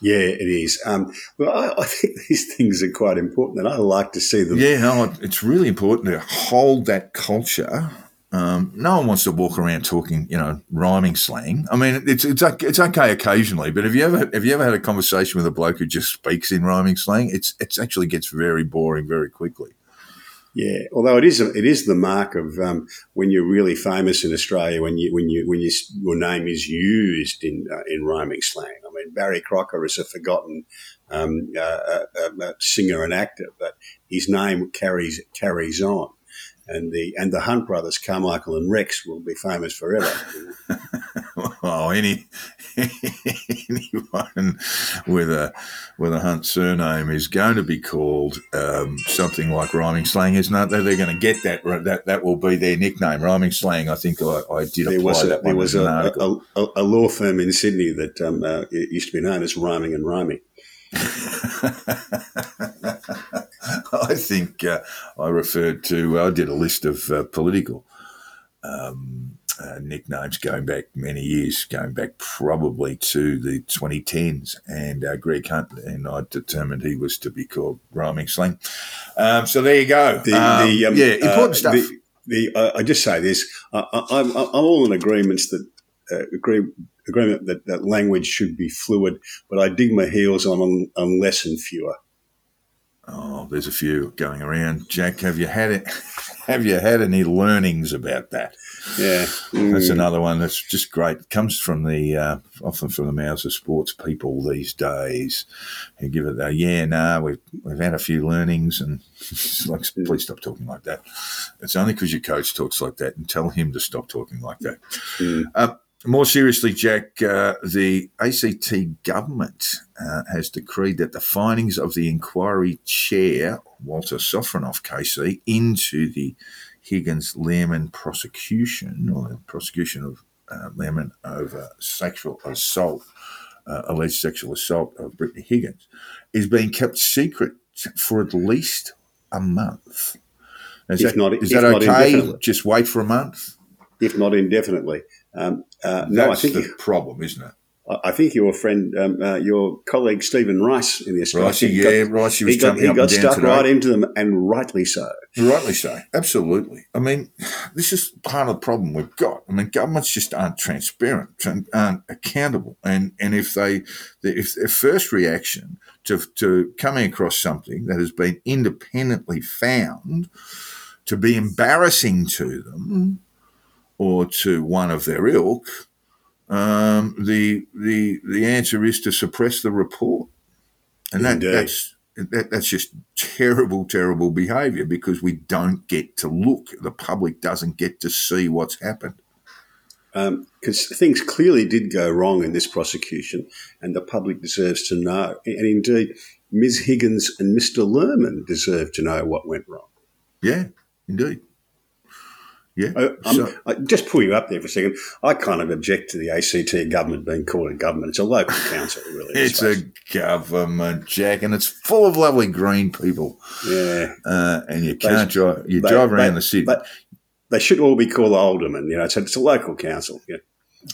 B: Yeah, it is. Um, well, I, I think these things are quite important, and I like to see them.
A: Yeah, no, it's really important to hold that culture. Um, no one wants to walk around talking, you know, rhyming slang. I mean, it's it's it's okay occasionally, but have you ever have you ever had a conversation with a bloke who just speaks in rhyming slang? It's it's actually gets very boring very quickly.
B: Yeah, although it is it is the mark of um, when you're really famous in Australia when you when you when you, your name is used in uh, in rhyming slang. I mean, Barry Crocker is a forgotten um, uh, uh, uh, singer and actor, but his name carries carries on, and the and the Hunt brothers, Carmichael and Rex, will be famous forever.
A: Oh, any anyone with a with a Hunt surname is going to be called um, something like rhyming slang, isn't it? They're, they're going to get that. That that will be their nickname, rhyming slang. I think I, I did
B: there
A: apply
B: was a,
A: that
B: there was a, a, a law firm in Sydney that um, uh, used to be known as Rhyming and Rhyming.
A: I think uh, I referred to, I did a list of uh, political um, uh, nicknames going back many years, going back probably to the 2010s. And uh, Greg Hunt and I determined he was to be called rhyming slang. Um, so there you go.
B: The,
A: Um,
B: the, um,
A: yeah, important
B: uh,
A: stuff.
B: The, the uh, I just say this: I, I, I'm, I'm all in agreements that uh, agree agreement that, that language should be fluid, but I dig my heels on on, on less and fewer.
A: Oh, there's a few going around. Jack, have you had it? Have you had any learnings about that?
B: Yeah,
A: That's
B: Mm.
A: another one that's just great. It comes from the uh, often from the mouths of sports people these days who give it a yeah, no, we've we've had a few learnings, and it's like please stop talking like that. It's only because your coach talks like that, and tell him to stop talking like that.
B: Mm.
A: Uh, more seriously, Jack, uh, the ACT government uh, has decreed that the findings of the inquiry chair, Walter Sofronoff KC, into the Higgins Lehrmann prosecution, or the prosecution of uh, Lehrmann over sexual assault, uh, alleged sexual assault of Brittany Higgins, is being kept secret for at least a month. Is
B: If
A: that,
B: not-
A: is that okay? Just wait for a month?
B: if not indefinitely. Um, uh, no, I
A: That's
B: think
A: the problem, isn't it?
B: I think your friend, um, uh, your colleague Stephen Rice in the Australian,
A: Ricey, yeah, Ricey was
B: he got, he got stuck
A: today.
B: right into them, and rightly so.
A: Rightly so. Absolutely. I mean, this is part of the problem we've got. I mean, governments just aren't transparent, and aren't accountable, and and if they, if their first reaction to to coming across something that has been independently found to be embarrassing to them or to one of their ilk, um, the the the answer is to suppress the report, and that, that's that, that's just terrible, terrible behaviour because we don't get to look. The public doesn't get to see what's happened.
B: because things clearly did go wrong in this prosecution, and the public deserves to know. And indeed, Ms. Higgins and Mr. Lehrmann deserve to know what went wrong.
A: Yeah, indeed. Yeah.
B: I,
A: so,
B: I, just pull you up there for a second. I kind of object to the ACT government being called a government. It's a local council, really.
A: it's a government, Jack, and it's full of lovely green people.
B: yeah.
A: Uh, and you can't
B: They-
A: drive. You
B: they-
A: drive around
B: they-
A: the city.
B: But they should all be called aldermen. You know, it's a, it's a local council. Yeah.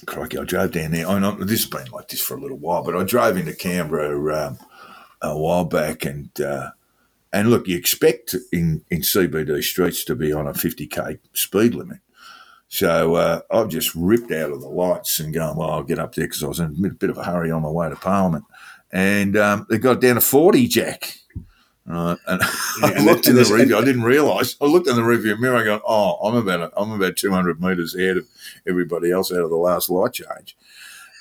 A: Crikey, I drove down there. I know this has been like this for a little while, but I drove into Canberra um, a while back, and uh, and look, you expect in in CBD streets to be on a fifty k speed limit. So uh, I've just ripped out of the lights and going, Well, I'll get up there because I was in a bit of a hurry on my way to Parliament, and um, they got down to forty, Jack. Right, and I looked in the review. I didn't realise. I looked in the review mirror. And I go, "Oh, I'm about I'm about 200 metres ahead of everybody else out of the last light change."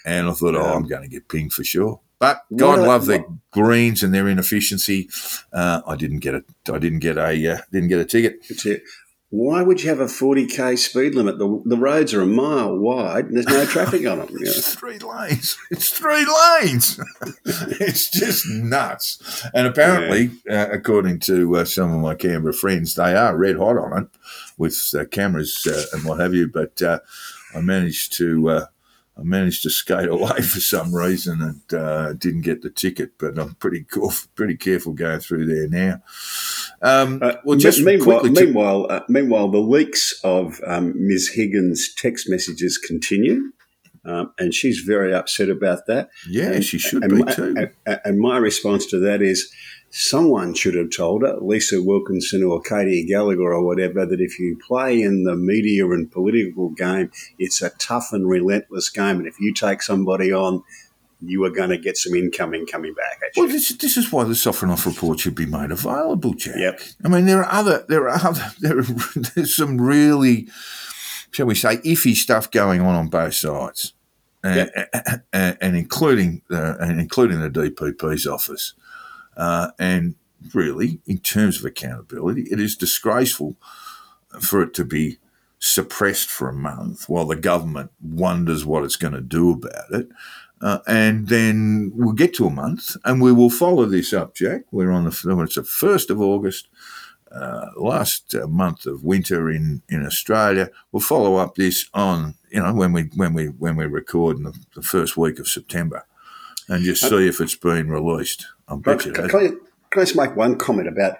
A: And I thought, "Oh,
B: Yeah.
A: I'm going to get pinged for sure." But God love their greens and their inefficiency. Uh, I didn't get a I didn't get a uh, didn't get a ticket.
B: Why would you have a 40k speed limit? The, the roads are a mile wide and there's no traffic on them. You know.
A: It's three lanes. It's three lanes. it's just nuts. And apparently, uh, according to uh, some of my Canberra friends, they are red hot on it with uh, cameras uh, and what have you. But uh, I managed to. I managed to skate away for some reason and uh, didn't get the ticket, but I'm pretty cool, pretty careful going through there now. Um,
B: Uh,
A: well, just
B: meanwhile,
A: to-
B: meanwhile, uh, meanwhile, the leaks of um, Ms. Higgins' text messages continue, um, and she's very upset about that.
A: yeah,
B: and-
A: she should
B: and
A: be
B: my,
A: too.
B: And, and my response to that is, someone should have told her, Lisa Wilkinson or Katy Gallagher or whatever, that if you play in the media and political game, it's a tough and relentless game, and if you take somebody on, you are going to get some incoming coming back.
A: Well, this, this is why the Sofronoff report should be made available, Jack.
B: Yep.
A: I mean, there are other, there are other, there are, there's some really, shall we say, iffy stuff going on on both sides, and, and, and including the, and including the DPP's office. Uh, and really, in terms of accountability, it is disgraceful for it to be suppressed for a month while the government wonders what it's going to do about it. Uh, and then we'll get to a month and we will follow this up, Jack. We're on the, it's the 1st of August, uh, last uh, month of winter in, in Australia. We'll follow up this on, you know, when we, when we, when we record in the, the first week of September and just see if it's been released. I bet you it
B: Can, I, can I just make one comment about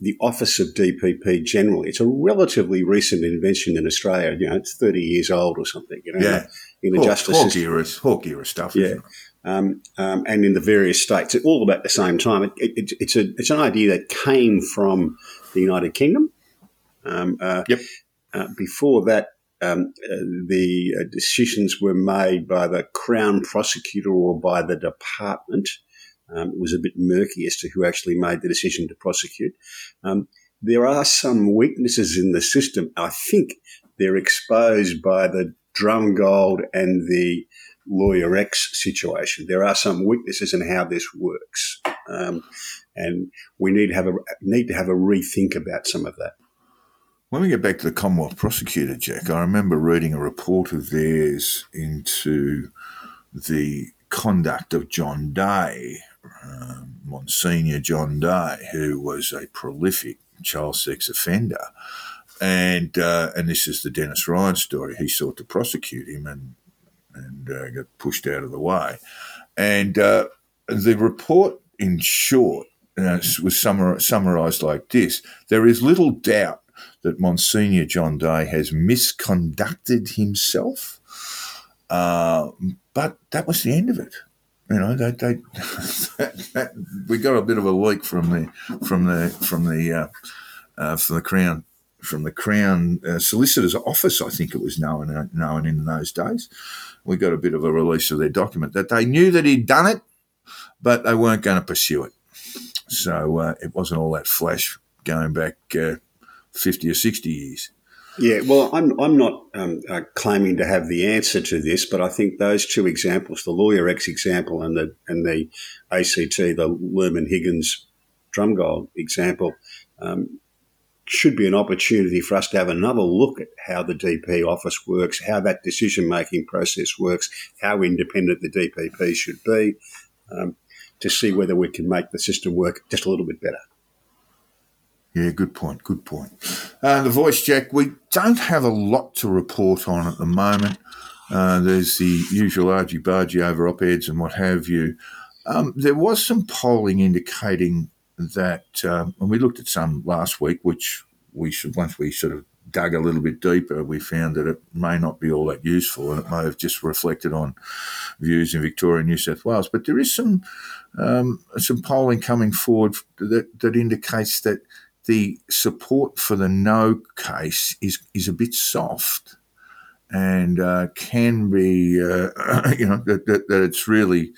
B: the office of DPP generally? It's a relatively recent invention in Australia. You know, it's 30 years old or something, you know,
A: Yeah.
B: in the
A: Hawke,
B: justice Hawke
A: era, Hawke era stuff.
B: Yeah. Um, um, and in the various states, all about the same time. It, it, it's, a, it's an idea that came from the United Kingdom. Um, uh,
A: Yep.
B: uh, before that, um, uh, the uh, decisions were made by the Crown prosecutor or by the department. Um, it was a bit murky as to who actually made the decision to prosecute. Um, there are some weaknesses in the system. I think they're exposed by the Drumgold and the lawyer X situation. There are some weaknesses in how this works, um, and we need to have a need to have a rethink about some of that.
A: When we get back to the Commonwealth prosecutor, Jack, I remember reading a report of theirs into the conduct of John Day, um, Monsignor John Day, who was a prolific child sex offender. and uh, and this is the Dennis Ryan story. He sought to prosecute him and and uh, got pushed out of the way. And uh, the report, in short, uh, was summar- summarised like this: There is little doubt that Monsignor John Day has misconducted himself, uh, but that was the end of it. You know, they, they we got a bit of a leak from the from the from the uh, uh, from the Crown from the Crown uh, Solicitor's Office, I think it was known known in those days. We got a bit of a release of their document that they knew that he'd done it, but they weren't going to pursue it. So uh, it wasn't all that flash going back uh, fifty or sixty years.
B: Yeah, well, I'm, I'm not um, uh, claiming to have the answer to this, but I think those two examples, the Lawyer X example and the and the ACT, the Lehrmann Higgins Drumgold example, um, should be an opportunity for us to have another look at how the DP office works, how that decision making process works, how independent the DPP should be, um, to see whether we can make the system work just a little bit better.
A: Yeah, good point. Good point. Uh, the voice, Jack. We don't have a lot to report on at the moment. Uh, there's the usual argy bargy over op eds and what have you. Um, there was some polling indicating that, um, and we looked at some last week, which we should, once we sort of dug a little bit deeper, we found that it may not be all that useful and it may have just reflected on views in Victoria and New South Wales. But there is some um, some polling coming forward that, that indicates that the support for the no case is is a bit soft and uh, can be, uh, you know, that, that, that, it's really.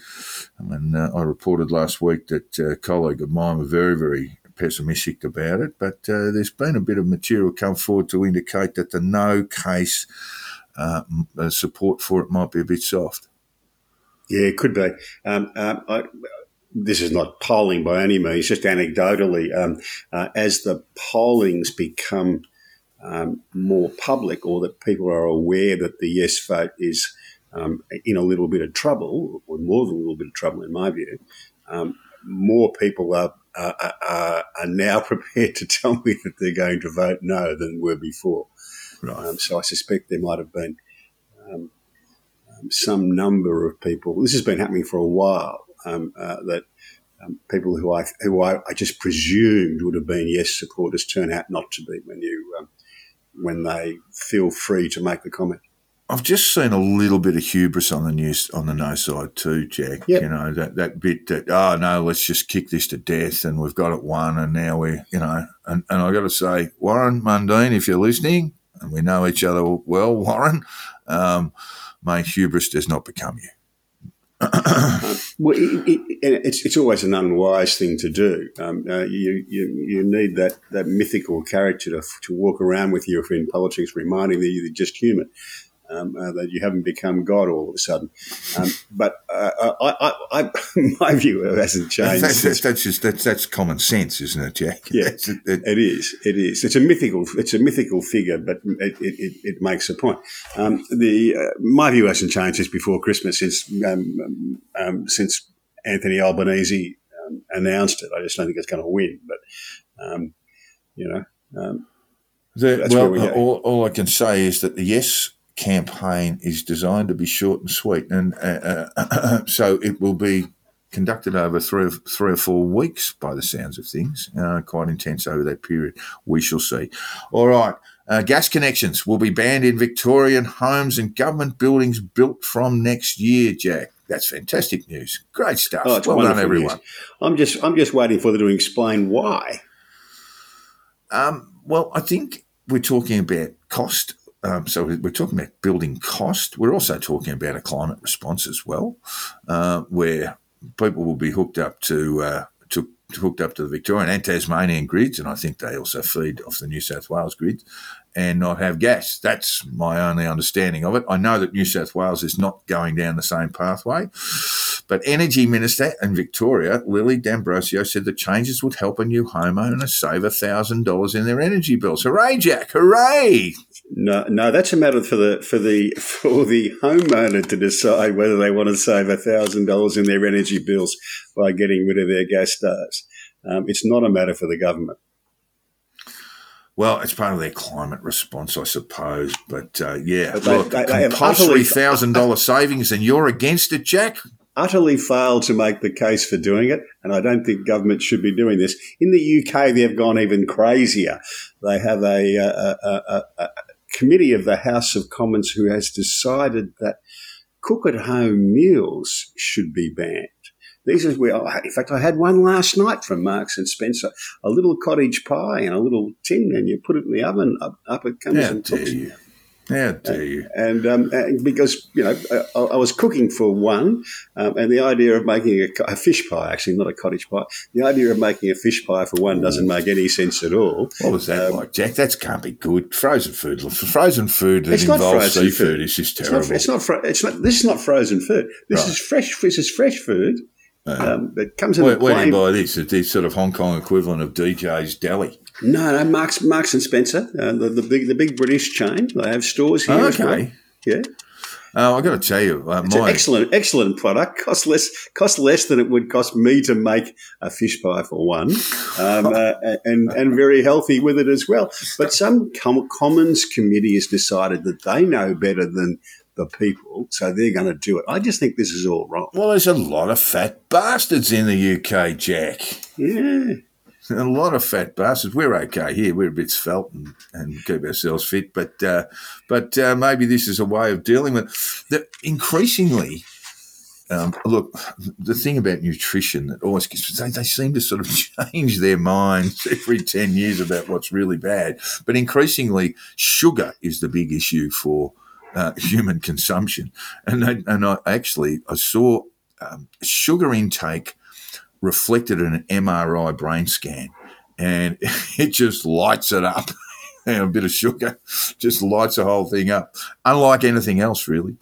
A: I mean, uh, I reported last week that a colleague of mine was very, very pessimistic about it, but uh, there's been a bit of material come forward to indicate that the no case uh, support for it might be a bit soft.
B: Yeah, it could be. Um, um I, this is not polling by any means, just anecdotally, um, uh, as the pollings become um, more public or that people are aware that the yes vote is um, in a little bit of trouble, or more than a little bit of trouble, in my view, um, more people are, are, are, are, now prepared to tell me that they're going to vote no than were before. Right. Um, so I suspect there might have been um, some number of people. This has been happening for a while um, uh, that um, people who I who I, I, just presumed would have been yes supporters turn out not to be when you um, when they feel free to make the comment.
A: I've just seen a little bit of hubris on the news on the no side too, Jack. Yep. You know that that bit that oh no, let's just kick this to death, and we've got it won, and now we're you know, and, and I got to say, Warren Mundine, if you're listening, and we know each other well, Warren, um, may hubris does not become you
B: well, it, it, it's it's always an unwise thing to do. Um, uh, you, you you need that, that mythical character to, to walk around with you if in politics, reminding that you're just human um, uh, that you haven't become God all of a sudden. Um, but uh, I, I, I, my view hasn't changed.
A: That's, that's, that's, just that's, that's common sense, isn't it, Jack?
B: Yeah, it, it is. It is. It's a mythical. It's a mythical figure, but it, it, it makes a point. Um, the uh, my view hasn't changed since before Christmas, since um, um, since Anthony Albanese um, announced it. I just don't think it's going to win, but you know.
A: The, well, all, all I can say is that the yes campaign is designed to be short and sweet, and uh, uh, so it will be conducted over three or, three or four weeks by the sounds of things. Uh, quite intense over that period. We shall see. All right. Uh, gas connections will be banned in Victorian homes and government buildings built from next year, Jack. That's fantastic news. Great stuff. Oh, well done, everyone. News.
B: I'm just I'm just waiting for them to explain why.
A: Um, well, I think we're talking about cost um, so we're talking about building cost. We're also talking about a climate response as well, uh, where people will be hooked up to, uh, to hooked up to the Victorian and Tasmanian grids, and I think they also feed off the New South Wales grid and not have gas. That's my only understanding of it. I know that New South Wales is not going down the same pathway. But Energy Minister in Victoria, Lily D'Ambrosio, said the changes would help a new homeowner save $1,000 in their energy bills. Hooray, Jack! Hooray!
B: No, no, that's a matter for the for the for the homeowner to decide whether they want to save thousand dollars in their energy bills by getting rid of their gas stoves. Um, it's not a matter for the government.
A: Well, it's part of their climate response, I suppose. But uh, yeah,
B: But they-
A: look,
B: they- they
A: compulsory thousand dollar savings, and you're against it, Jack?
B: utterly failed to make the case for doing it, and I don't think government should be doing this. In the UK, they've gone even crazier. They have a, a, a, a, a committee of the House of Commons who has decided that cook at home meals should be banned. These are where, in fact, I had one last night from Marks and Spencer, a little cottage pie in a little tin, and you put it in the oven. Up, up it comes
A: How
B: and
A: dare
B: cooks.
A: you? How dare you?
B: And, um, and because you know, I, I was cooking for one, um, and the idea of making a, a fish pie, actually not a cottage pie, the idea of making a fish pie for one doesn't make any sense at all.
A: What was that like, Jack? That can't be good. Frozen food, frozen food that
B: It's not
A: involves
B: frozen
A: seafood
B: food.
A: is just
B: It's
A: terrible.
B: not, it's not. It's not. This is not frozen food. This
A: Right.
B: is fresh. This is fresh food um, that comes in
A: where do you buy this? It's the sort of Hong Kong equivalent of DJ's Deli.
B: No, no. Marks, Marks and Spencer, uh, the, the big, the big British chain. They have stores here. as well.
A: Okay.
B: Yeah.
A: Uh, I've got to tell you, uh,
B: It's an excellent, excellent product. Cost less, cost less than it would cost me to make a fish pie for one, um, uh, and and very healthy with it as well. But some com- Commons committee has decided that they know better than the people, so they're going to do it. I just think this is all wrong.
A: well, there's a lot of fat bastards in the UK, Jack.
B: Yeah,
A: A lot of fat bastards. We're okay here. We're a bit svelte and, and keep ourselves fit, but uh, but uh, maybe this is a way of dealing with. The, increasingly, um, look, the thing about nutrition that always gets they, they seem to sort of change their minds every ten years about what's really bad. But increasingly, sugar is the big issue for uh, human consumption, and I, and I actually I saw um, sugar intake reflected in an MRI brain scan, and it just lights it up. And a bit of sugar just lights the whole thing up, unlike anything else, really.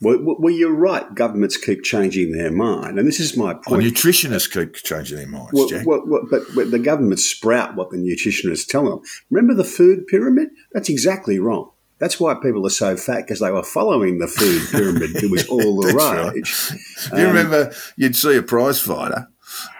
B: well, well, you're right. Governments keep changing their mind, and this is my point.
A: Well, nutritionists keep changing their minds,
B: Well,
A: Jack.
B: well, well, but, but the governments sprout what the nutritionists tell them. Remember the food pyramid? That's exactly wrong. That's why people are so fat because they were following the food pyramid. It was all the rage.
A: Do you um, remember you'd see a prize fighter,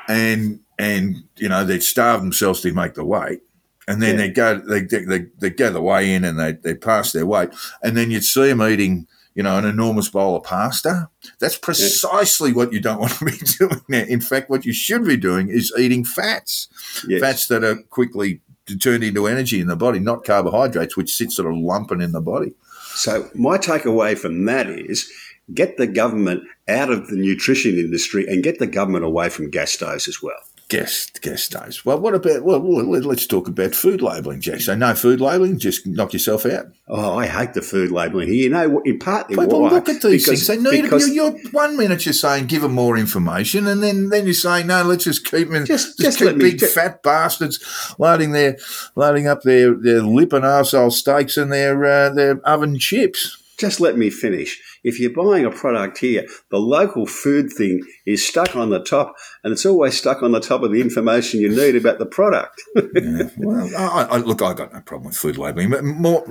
A: and and you know they'd starve themselves to make the weight, and then
B: Yeah.
A: they'd go they they they'd go the way in and they they pass their weight, and then you'd see them eating. You know, an enormous bowl of pasta. That's precisely what you don't want to be doing now. In fact, what you should be doing is eating fats,
B: Yes.
A: fats that are quickly turned into energy in the body, not carbohydrates, which sit sort of lumping in the body.
B: So my takeaway from that is get the government out of the nutrition industry and get the government away from gas stoves as well.
A: Guest guest days. Well, what about? Well, well, let- let's talk about food labelling, Jack. So no food labelling, just knock yourself out.
B: Oh, I hate the food labelling here. You know, what- in partly
A: People
B: why?
A: look at these
B: Because-
A: things. They need
B: because-
A: You're, you're one minute you're saying give them more information, and then then you're saying no, let's just keep them.
B: Just-
A: Just,
B: just
A: keep
B: let me-
A: big fat bastards loading their loading up their, their lip and arsehole steaks and their uh, their oven chips.
B: just let me finish. If you're buying a product here, the local food thing is stuck on the top, and it's always stuck on the top of the information you need about the product.
A: Yeah. Well, I, I, look, I got no problem with food labelling, but more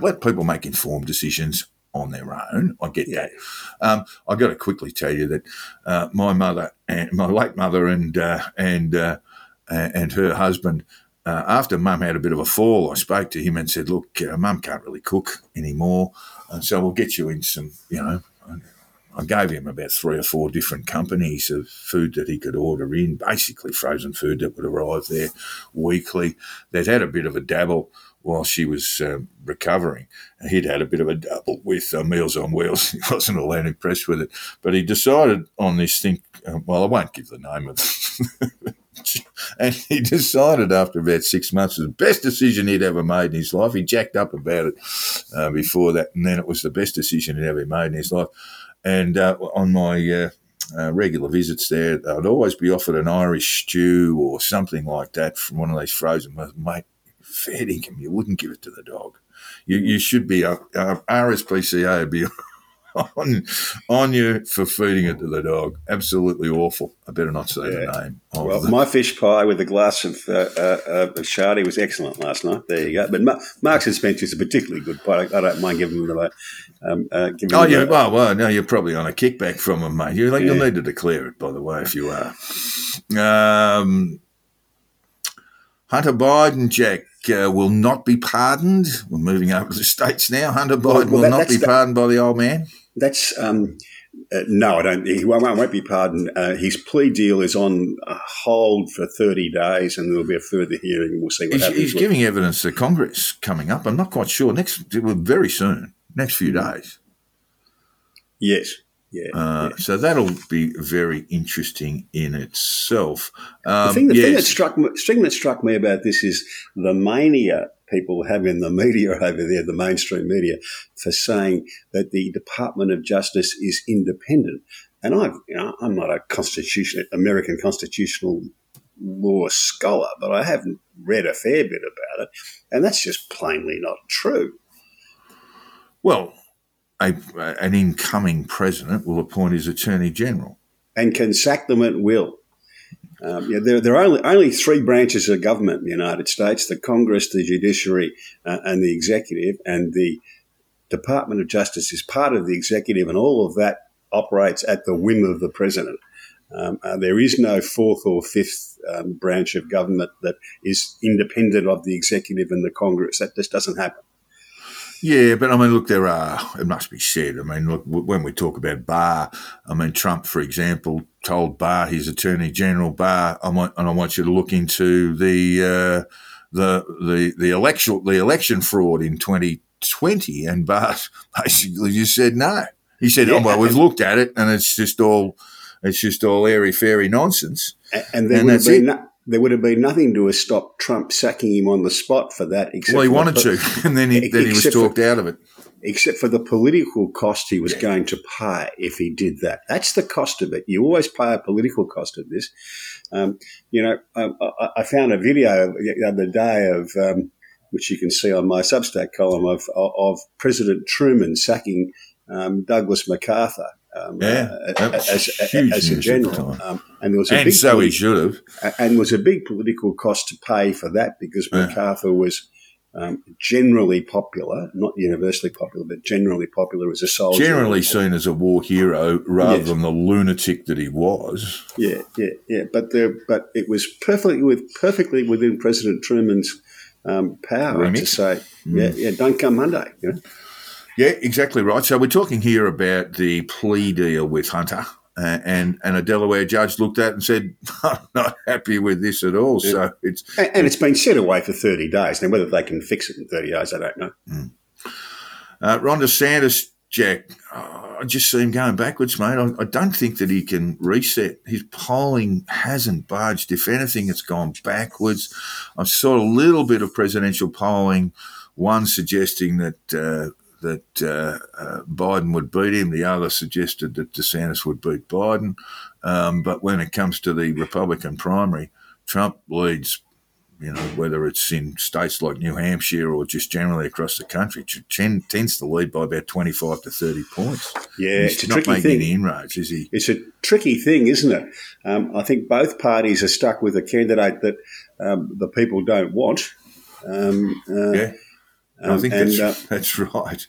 A: let people make informed decisions on their own. I get that. Um, I got to quickly tell you that uh, my mother and my late mother and uh, and uh, and her husband. Uh, after Mum had a bit of a fall, I spoke to him and said, "Look, uh, Mum can't really cook anymore, and so we'll get you in some, you know." I gave him about three or four different companies of food that he could order in, basically frozen food that would arrive there weekly. They'd had a bit of a dabble while she was um, recovering. He'd had a bit of a dabble with uh, Meals on Wheels. He wasn't all that impressed with it. But he decided on this thing, uh, well, I won't give the name of And he decided after about six months it was the best decision he'd ever made in his life. He jacked up about it uh, before that, and then it was the best decision he'd ever made in his life. And uh, on my uh, uh, regular visits there, I'd always be offered an Irish stew or something like that from one of these frozen. Mate, fair dinkum, you wouldn't give it to the dog. You, you should be, uh, RSPCA be on, on you for feeding it to the dog. Absolutely awful. I better not say
B: Yeah.
A: the name.
B: Well,
A: the,
B: my fish pie with a glass of uh, uh, of shardy was excellent last night. There you go. But Ma- Marks and Spencer is a particularly good product. I don't mind giving them a. Um, uh, giving
A: Oh, yeah. Well, well, no, you're probably on a kickback from them, mate. You're like, You'll need to declare it, by the way, if you are. Um, Hunter Biden, Jack, uh, will not be pardoned. We're moving over to the states now. Hunter Biden well, will that, not be pardoned by the old man.
B: That's um, uh, no, I don't. He won't, won't be pardoned. Uh, his plea deal is on hold for 30 days, and there'll be a further hearing. We'll see what
A: he's,
B: happens.
A: He's giving evidence to Congress coming up. I'm not quite sure. Next, very soon, next few days.
B: Yes. Yeah,
A: uh,
B: yeah,
A: So that'll be very interesting in itself. Um,
B: the, thing, the yes. thing, that struck me, thing that struck me about this is the mania people have in the media over there, the mainstream media, for saying that the Department of Justice is independent. And I've, you know, I'm not a constitution, American constitutional law scholar, but I have read a fair bit about it, and that's just plainly not true.
A: Well, a, an incoming president will appoint his attorney general
B: and can sack them at will. Um, yeah, there, there, are only, only three branches of government in the United States the Congress, the judiciary, uh, and the executive. And the Department of Justice is part of the executive, and all of that operates at the whim of the president. Um, uh, there is no fourth or fifth um, branch of government that is independent of the executive and the Congress. That just doesn't happen.
A: Yeah, but I mean, look, there are, it must be said. I mean, look, when we talk about Barr, I mean, Trump, for example, told Barr, his attorney general, Barr, I want, and I want you to look into the, uh, the, the, the election, the election fraud in 2020. And Barr basically just said no. He said, yeah. oh, well, we've looked at it and it's just all, it's just all airy fairy nonsense.
B: And, and, and that's it. No- there would have been nothing to have stopped Trump sacking him on the spot for that.
A: Except well, he wanted the, to, and then he, then he was talked for, out of it.
B: Except for the political cost he was yeah. going to pay if he did that. That's the cost of it. You always pay a political cost of this. Um, you know, I, I, found a video the other day of um, which you can see on my Substack column of of President Truman sacking um, Douglas MacArthur um,
A: yeah,
B: uh, as, as, a general. Um,
A: and there was a and big so he should
B: have. And was a big political cost to pay for that because yeah. MacArthur was um, generally popular, not universally popular, but generally popular as a soldier.
A: Generally seen as a war hero rather yes. than the lunatic that he was.
B: Yeah, yeah, yeah. But the, but it was perfectly with perfectly within President Truman's um, power Remit. to say, mm. yeah, yeah, don't come Monday. You know?
A: Yeah, exactly right. So we're talking here about the plea deal with Hunter. Uh, and and a Delaware judge looked at and said, "I'm not happy with this at all." Yeah. So it's
B: and, and, it's been set away for thirty days. Now, whether they can fix it in thirty days, I don't know.
A: Mm. Uh, Ron DeSantis, Jack, oh, I just see him going backwards, mate. I, I, don't think that he can reset. His polling hasn't budged. If anything, it's gone backwards. I saw a little bit of presidential polling, one suggesting that. Uh, that uh, uh, Biden would beat him. The other suggested that DeSantis would beat Biden. Um, but when it comes to the Republican primary, Trump leads, you know, whether it's in states like New Hampshire or just generally across the country, tends to lead by about 25 to 30 points.
B: Yeah,
A: He's
B: it's a
A: not
B: tricky
A: making
B: thing.
A: any inroads, is he?
B: It's a tricky thing, isn't it? Um, I think both parties are stuck with a candidate that um, the people don't want. Um, uh,
A: yeah um, I think and, that's, uh, that's right.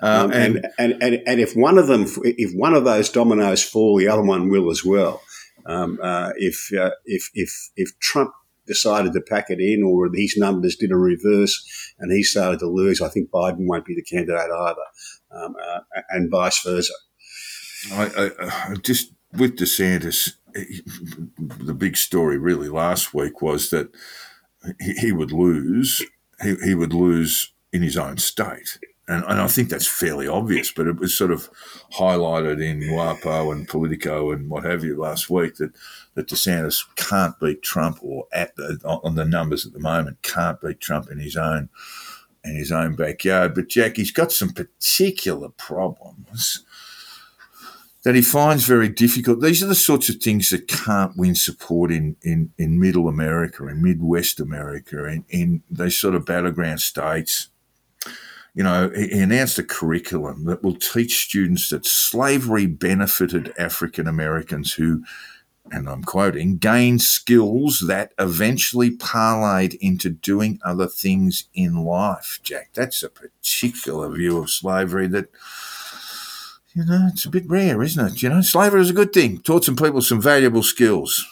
B: Um, um, and, and, and, and if one of them, if one of those dominoes fall, the other one will as well. Um, uh, if, uh, if, if, if Trump decided to pack it in or his numbers did a reverse and he started to lose, I think Biden won't be the candidate either, um, uh, and vice versa.
A: I, I, just with DeSantis, the big story really last week was that he, he would lose. He, he would lose in his own state. And, and, I think that's fairly obvious, but it was sort of highlighted in WAPO and Politico and what have you last week that, that DeSantis can't beat Trump or at the, on the numbers at the moment can't beat Trump in his own in his own backyard. But Jack, he's got some particular problems that he finds very difficult. These are the sorts of things that can't win support in, in, in middle America, in Midwest America, in, in those sort of battleground states you know, he announced a curriculum that will teach students that slavery benefited African Americans who, and I'm quoting, gained skills that eventually parlayed into doing other things in life. Jack, that's a particular view of slavery that, you know, it's a bit rare, isn't it? You know, slavery is a good thing, taught some people some valuable skills.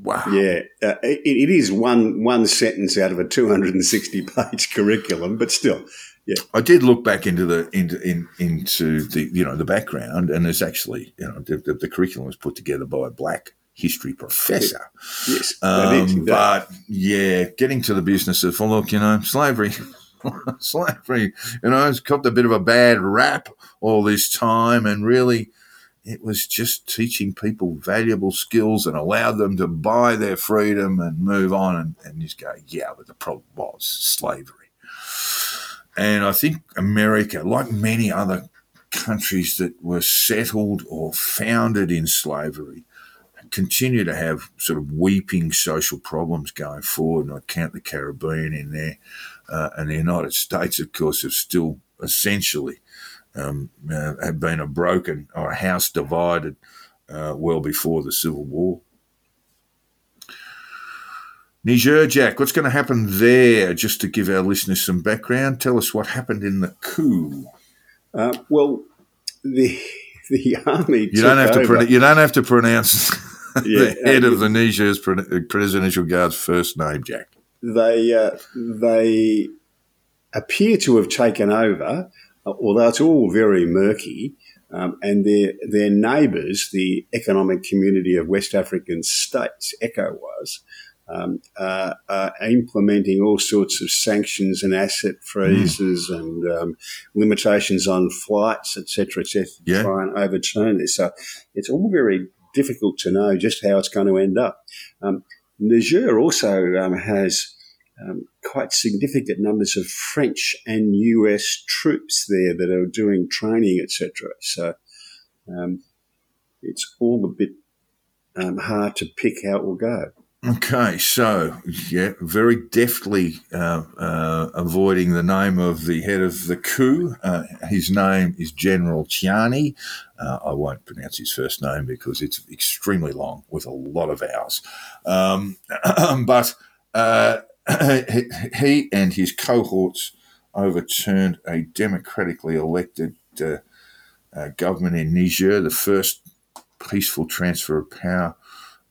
A: wow.
B: Yeah, uh, it, it is one one sentence out of a 260 page curriculum, but still, yeah.
A: I did look back into the into in, into the you know the background, and there's actually you know the, the, the curriculum was put together by a black history professor.
B: Yes,
A: Um,
B: is,
A: but yeah, getting to the business of well, look, you know, slavery, slavery, you know, it's copped a bit of a bad rap all this time, and really, it was just teaching people valuable skills and allowed them to buy their freedom and move on, and, and just go, yeah, but the problem was slavery. And I think America, like many other countries that were settled or founded in slavery, continue to have sort of weeping social problems going forward. And I count the Caribbean in there. Uh, and the United States, of course, have still essentially um, uh, have been a broken or a house divided uh, well before the Civil War. Niger, Jack, what's going to happen there? Just to give our listeners some background, tell us what happened in the coup.
B: Uh, well, the the army.
A: You don't have to. Pro- you don't have to pronounce
B: Yeah,
A: the head
B: uh,
A: of the Niger's pre- presidential guard's first name, Jack.
B: they uh, they appear to have taken over, uh, although it's all very murky. Um, and their their neighbours, the Economic Community of West African States, ECOWAS, um, uh, are implementing all sorts of sanctions and asset freezes and um, limitations on flights, etc., etc., to try and overturn this. So it's all very difficult to know just how it's going to end up. Um, Niger also um, has um, quite significant numbers of French and US troops there that are doing training, etc. So um, it's all a bit um, hard to pick how it will go.
A: Okay, so yeah, very deftly uh, uh, avoiding the name of the head of the coup. Uh, his name is General Tchiani. Uh, I won't pronounce his first name because it's extremely long with a lot of vowels. Um, but uh, he, and his cohorts overturned a democratically elected uh, government in Niger, the first peaceful transfer of power.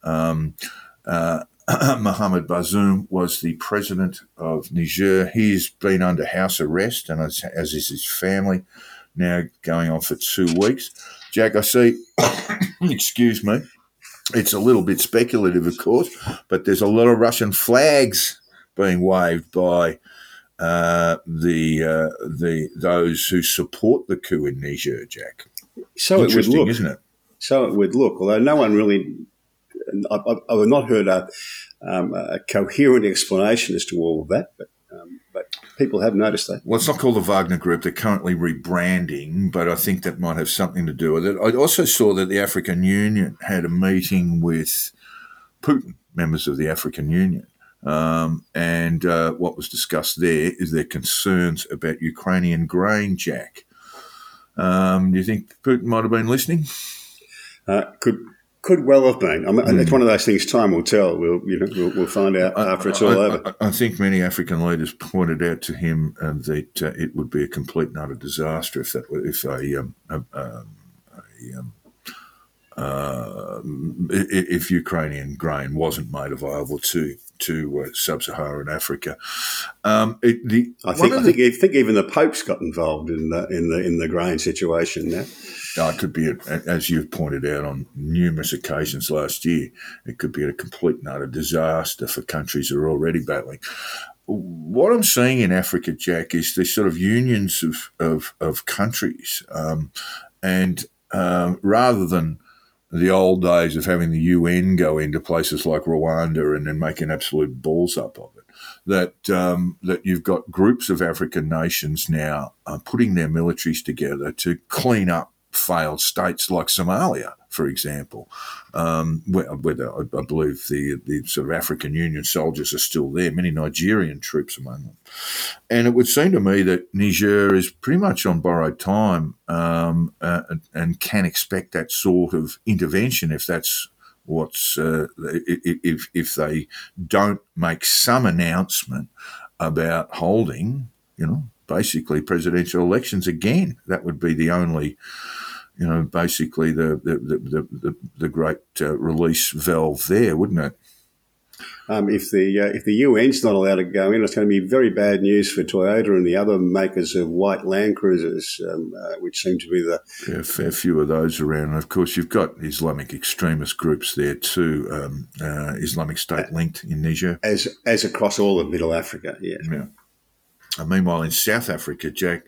A: Um, uh, Mohamed Bazoum was the president of Niger. He's been under house arrest, and as, as is his family, now going on for two weeks. Jack, I see, excuse me, it's a little bit speculative, of course, but there's a lot of Russian flags being waved by uh, the uh, the those who support the coup in Niger, Jack.
B: So it would look.
A: isn't it?
B: So it would look, although no one really, I, I, I have not heard a, um, a coherent explanation as to all of that, but, um, but people have noticed that.
A: Well, it's not called the Wagner Group. They're currently rebranding, but I think that might have something to do with it. I also saw that the African Union had a meeting with Putin, members of the African Union. Um, and uh, what was discussed there is their concerns about Ukrainian grain, Jack. Um, do you think Putin might have been listening?
B: Uh, could could well have been. I mean, It's one of those things. Time will tell. We'll you know we'll, we'll find out after it's all
A: I,
B: over.
A: I, I think many African leaders pointed out to him uh, that uh, it would be a complete and utter disaster if that were, if a, um, a, um, a um, uh, if Ukrainian grain wasn't made available to to uh, sub-Saharan Africa. Um, it, the,
B: I think I
A: the-
B: think think even the Pope's got involved in the in the in the grain situation now.
A: It could be, a, as you've pointed out on numerous occasions last year, it could be a complete and utter disaster for countries that are already battling. What I'm seeing in Africa, Jack, is these sort of unions of, of, of countries. Um, and um, rather than the old days of having the UN go into places like Rwanda and then making absolute balls up of it, that um, that you've got groups of African nations now uh, putting their militaries together to clean up failed states like Somalia, for example, um, where I, I believe the, the sort of African Union soldiers are still there, many Nigerian troops among them. And it would seem to me that Niger is pretty much on borrowed time um, uh, and, and can expect that sort of intervention if that's what's uh, if if they don't make some announcement about holding, you know, basically presidential elections again. That would be the only, you know, basically the the the the, the great uh, release valve there, wouldn't it?
B: um, if the uh, if the UN's not allowed to go in, it's going to be very bad news for Toyota and the other makers of white Land Cruisers, um, uh, which seem to be the
A: Yeah, a fair few of those around. And of course, you've got Islamic extremist groups there too, um, uh, Islamic State linked in Niger.
B: as as across all of Middle Africa. Yeah,
A: Yeah. And meanwhile, in South Africa, Jack,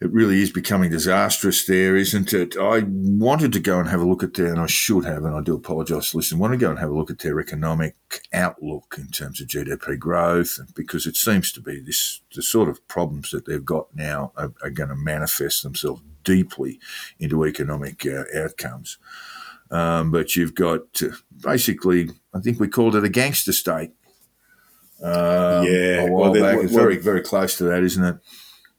A: it really is becoming disastrous there, isn't it? I wanted to go and have a look at their, and I should have, and I do apologise. Listen, want to go and have a look at their economic outlook in terms of GDP growth, because it seems to be this the sort of problems that they've got now are, are going to manifest themselves deeply into economic uh, outcomes. Um, but you've got uh, basically, I think we called it a gangster state. Um,
B: Yeah,
A: a while
B: well,
A: back. It's
B: well-
A: very, very close to that, isn't it?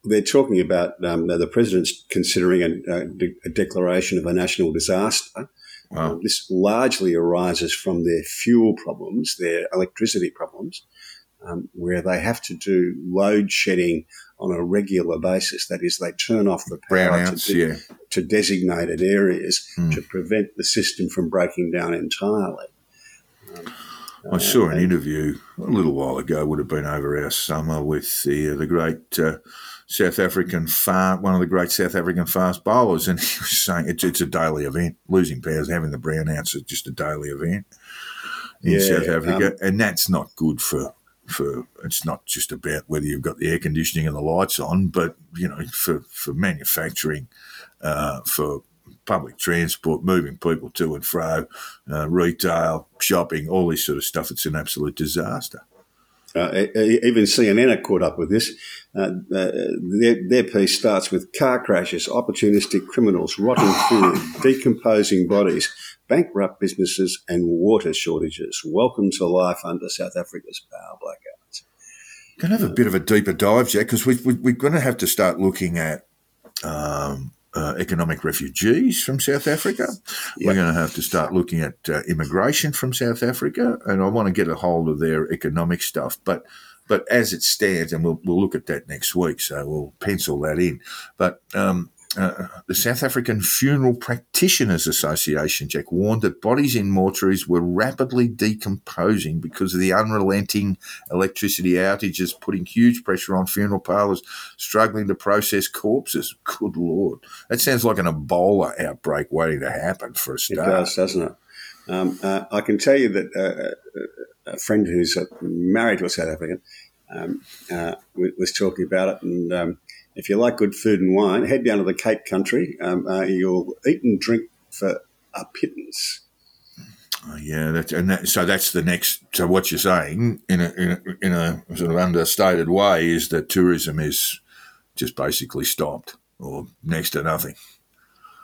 B: They're talking about um, the president's considering a, a, de- a declaration of a national disaster.
A: Wow.
B: Uh, this largely arises from their fuel problems, their electricity problems, um, where they have to do load shedding on a regular basis. That is, they turn off the power
A: Brownouts,
B: to, de-
A: yeah.
B: to designated areas
A: Hmm.
B: to prevent the system from breaking down entirely.
A: I saw an interview a little while ago, would have been over our summer, with the uh, the great uh, South African far one of the great South African fast bowlers, and he was saying it's, it's a daily event. Losing powers, having the brownouts is just a daily event in
B: Yeah,
A: South Africa,
B: um,
A: and that's not good for. For it's not just about whether you've got the air conditioning and the lights on, but you know, for for manufacturing, uh, for public transport, moving people to and fro, uh, retail, shopping, all this sort of stuff. It's an absolute disaster.
B: Uh, even CNN are caught up with this. Uh, uh, their, their piece starts with car crashes, opportunistic criminals, rotting food, decomposing bodies, bankrupt businesses, and water shortages. Welcome to life under South Africa's power blackouts.
A: Going to have a bit of a deeper dive, Jack, because we, we, we're going to have to start looking at um, uh, economic refugees from South Africa. We're going to have to start looking at uh, immigration from South Africa, and I want to get a hold of their economic stuff. But but as it stands, and we'll we'll look at that next week, so we'll pencil that in. But um, uh, the South African Funeral Practitioners Association, Jack, warned that bodies in mortuaries were rapidly decomposing because of the unrelenting electricity outages, putting huge pressure on funeral parlours struggling to process corpses. Good Lord. That sounds like an Ebola outbreak waiting to happen for a start.
B: It does, doesn't it? Um, uh, I can tell you that uh, a friend who's uh, married to a South African um, uh, was talking about it. And um, if you like good food and wine, head down to the Cape Country. Um, uh, you'll eat and drink for a pittance.
A: Oh, yeah, that's, and that, so that's the next. So what you're saying in a, in a in a sort of understated way is that tourism is just basically stopped or next to nothing.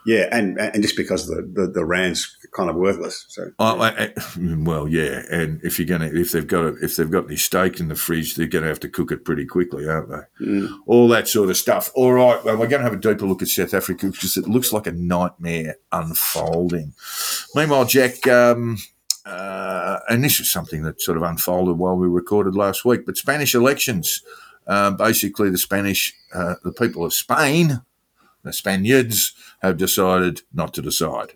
B: Yeah, and and just because the, the, the rand's kind of worthless. So
A: I, I- well, yeah, and if you're gonna, if they've got, a, if they've got any steak in the fridge, they're gonna have to cook it pretty quickly, aren't they? All that sort of stuff. All right, well, we're gonna have a deeper look at South Africa because it looks like a nightmare unfolding. Meanwhile, Jack, um, uh, and this is something that sort of unfolded while we recorded last week, but Spanish elections. Uh, basically, the Spanish, uh, the people of Spain, the Spaniards, have decided not to decide.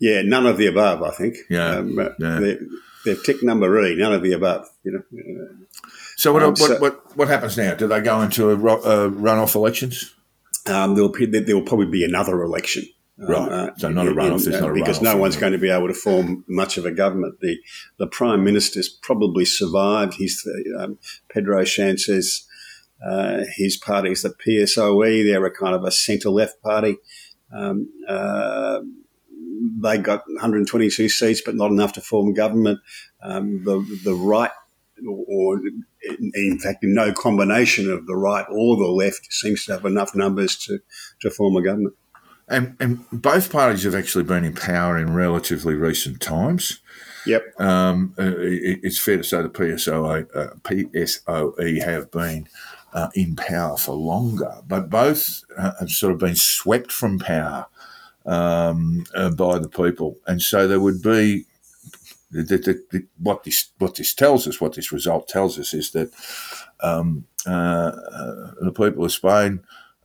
B: yeah, none of the above. I think.
A: Yeah,
B: um, uh,
A: yeah.
B: They're, they're tick number E. None of the above. You know. Uh,
A: So what,
B: Um,
A: what,
B: so-
A: what what happens now? Do they go into a ro- uh, runoff elections?
B: Um, there'll, be, there will probably be another election. Um,
A: Right. So not a runoff, there's not a
B: because
A: runoff,
B: no one's going to be able to form much of a government. The the prime minister's probably survived. He's um, Pedro Sanchez. Uh, his party is the PSOE. They're a kind of a centre left party. Um, uh, they got 122 seats, but not enough to form government. Um, the the right, or in, in fact, no combination of the right or the left seems to have enough numbers to, to form a government.
A: And and both parties have actually been in power in relatively recent times.
B: Yep.
A: Um, uh, it, it's fair to say the PSOE, uh, PSOE have been uh, in power for longer, but both uh, have sort of been swept from power um, uh, by the people, and so there would be. The, the, the, what this what this tells us, what this result tells us, is that um, uh, uh, the people of Spain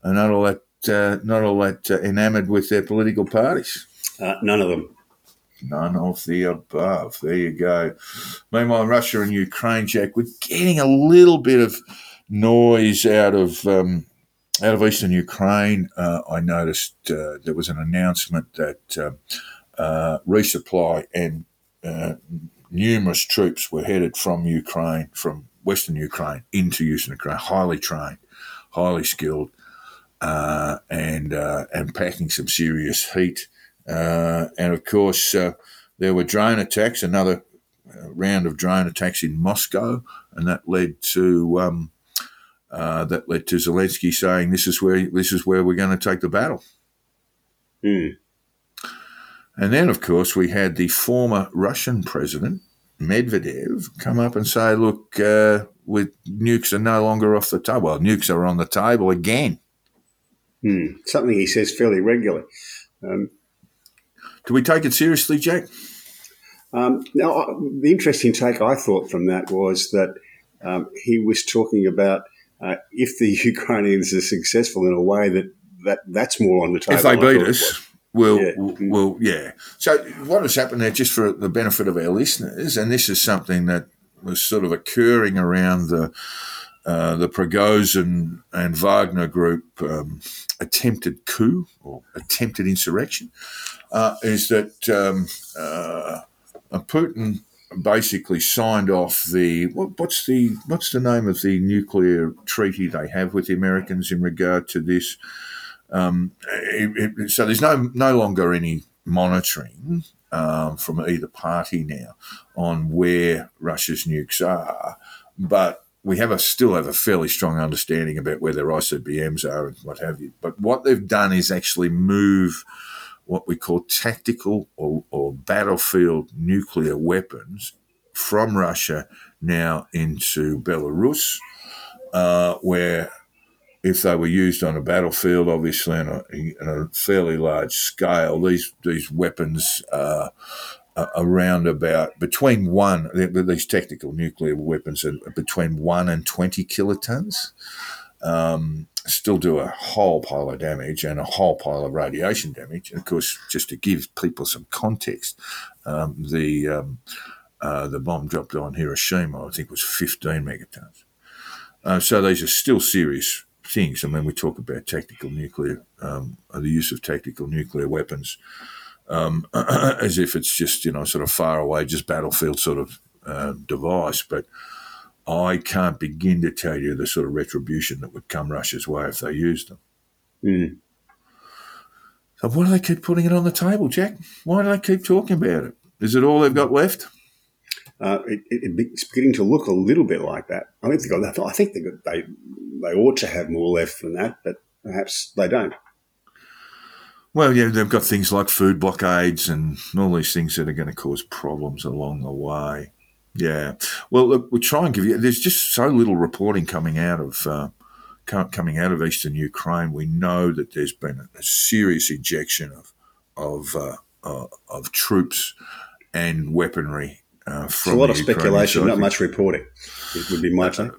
A: are not all that uh, not all that uh, enamoured with their political parties.
B: Uh, none of them.
A: None of the above. There you go. Meanwhile, Russia and Ukraine, Jack, we're getting a little bit of noise out of um, out of eastern Ukraine. Uh, I noticed uh, there was an announcement that uh, uh resupply and uh, numerous troops were headed from Ukraine, from western Ukraine into eastern Ukraine, highly trained, highly skilled, uh, and and packing some serious heat. and of course, there were drone attacks. Another round of drone attacks in Moscow, and that led to um, uh, that led to Zelensky saying, "This is where this is where we're going to take the battle."
B: Mm.
A: And then, of course, we had the former Russian president Medvedev come up and say, "Look, uh, with nukes are no longer off the table. Well, nukes are on the table again."
B: Mm. Something he says fairly regularly. Um,
A: Do we take it seriously, Jack?
B: Um, now, the interesting take I thought from that was that um, he was talking about uh, if the Ukrainians are successful in a way that, that that's more on the table.
A: If they beat us, we'll,
B: Yeah.
A: we'll, yeah. So what has happened there, just for the benefit of our listeners, and this is something that was sort of occurring around the uh, the Prigozhin and Wagner group um, attempted coup or attempted insurrection, uh, is that um, uh, Putin basically signed off the what, what's the what's the name of the nuclear treaty they have with the Americans in regard to this. Um, it, it, so there's no no longer any monitoring um, from either party now on where Russia's nukes are, but we have a still have a fairly strong understanding about where their ICBMs are and what have you. But what they've done is actually move what we call tactical or, or battlefield nuclear weapons from Russia now into Belarus, uh, where if they were used on a battlefield, obviously on a, on a fairly large scale, these these weapons uh, are around about between one these tactical nuclear weapons are between one and twenty kilotons. Um, still do a whole pile of damage and a whole pile of radiation damage. And of course, just to give people some context, um, the um, uh, the bomb dropped on Hiroshima, I think, was 15 megatons. Uh, so these are still serious things. I mean, we talk about tactical nuclear, um, the use of tactical nuclear weapons, um, as if it's just you know sort of far away, just battlefield sort of uh, device, but I can't begin to tell you the sort of retribution that would come Russia's way if they used them.
B: Mm.
A: So why do they keep putting it on the table, Jack? Why do they keep talking about it? Is it all they've got left?
B: Uh, it, it, it's beginning to look a little bit like that. I think they got. I think they got, they they ought to have more left than that, but perhaps they don't.
A: Well, yeah, they've got things like food blockades and all these things that are going to cause problems along the way. Yeah. Well, look, we'll try and give you. There's just so little reporting coming out of uh, coming out of eastern Ukraine. We know that there's been a serious ejection of of uh, uh, of troops and weaponry uh,
B: It's
A: from
B: a lot of speculation,
A: side.
B: not much reporting. It would be my take.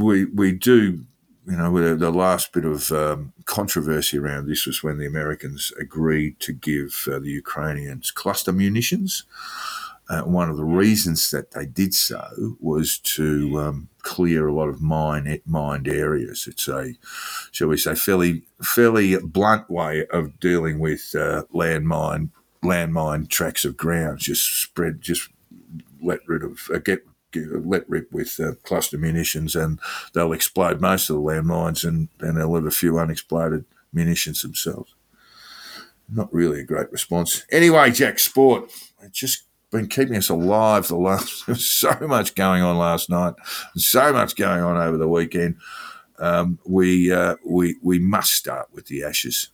A: we we do you know the last bit of um, controversy around this was when the Americans agreed to give uh, the Ukrainians cluster munitions. Uh, one of the reasons that they did so was to um, clear a lot of mine mined areas. It's a, shall we say, fairly fairly blunt way of dealing with uh, landmine landmine tracts of ground. Just spread, just let rid of uh, get, let rip with uh, cluster munitions, and they'll explode most of the landmines, and and they'll leave a few unexploded munitions themselves. Not really a great response. Anyway, Jack, sport. Just been keeping us alive the last so much going on last night so much going on over the weekend. Um, we uh, we we must start with the ashes.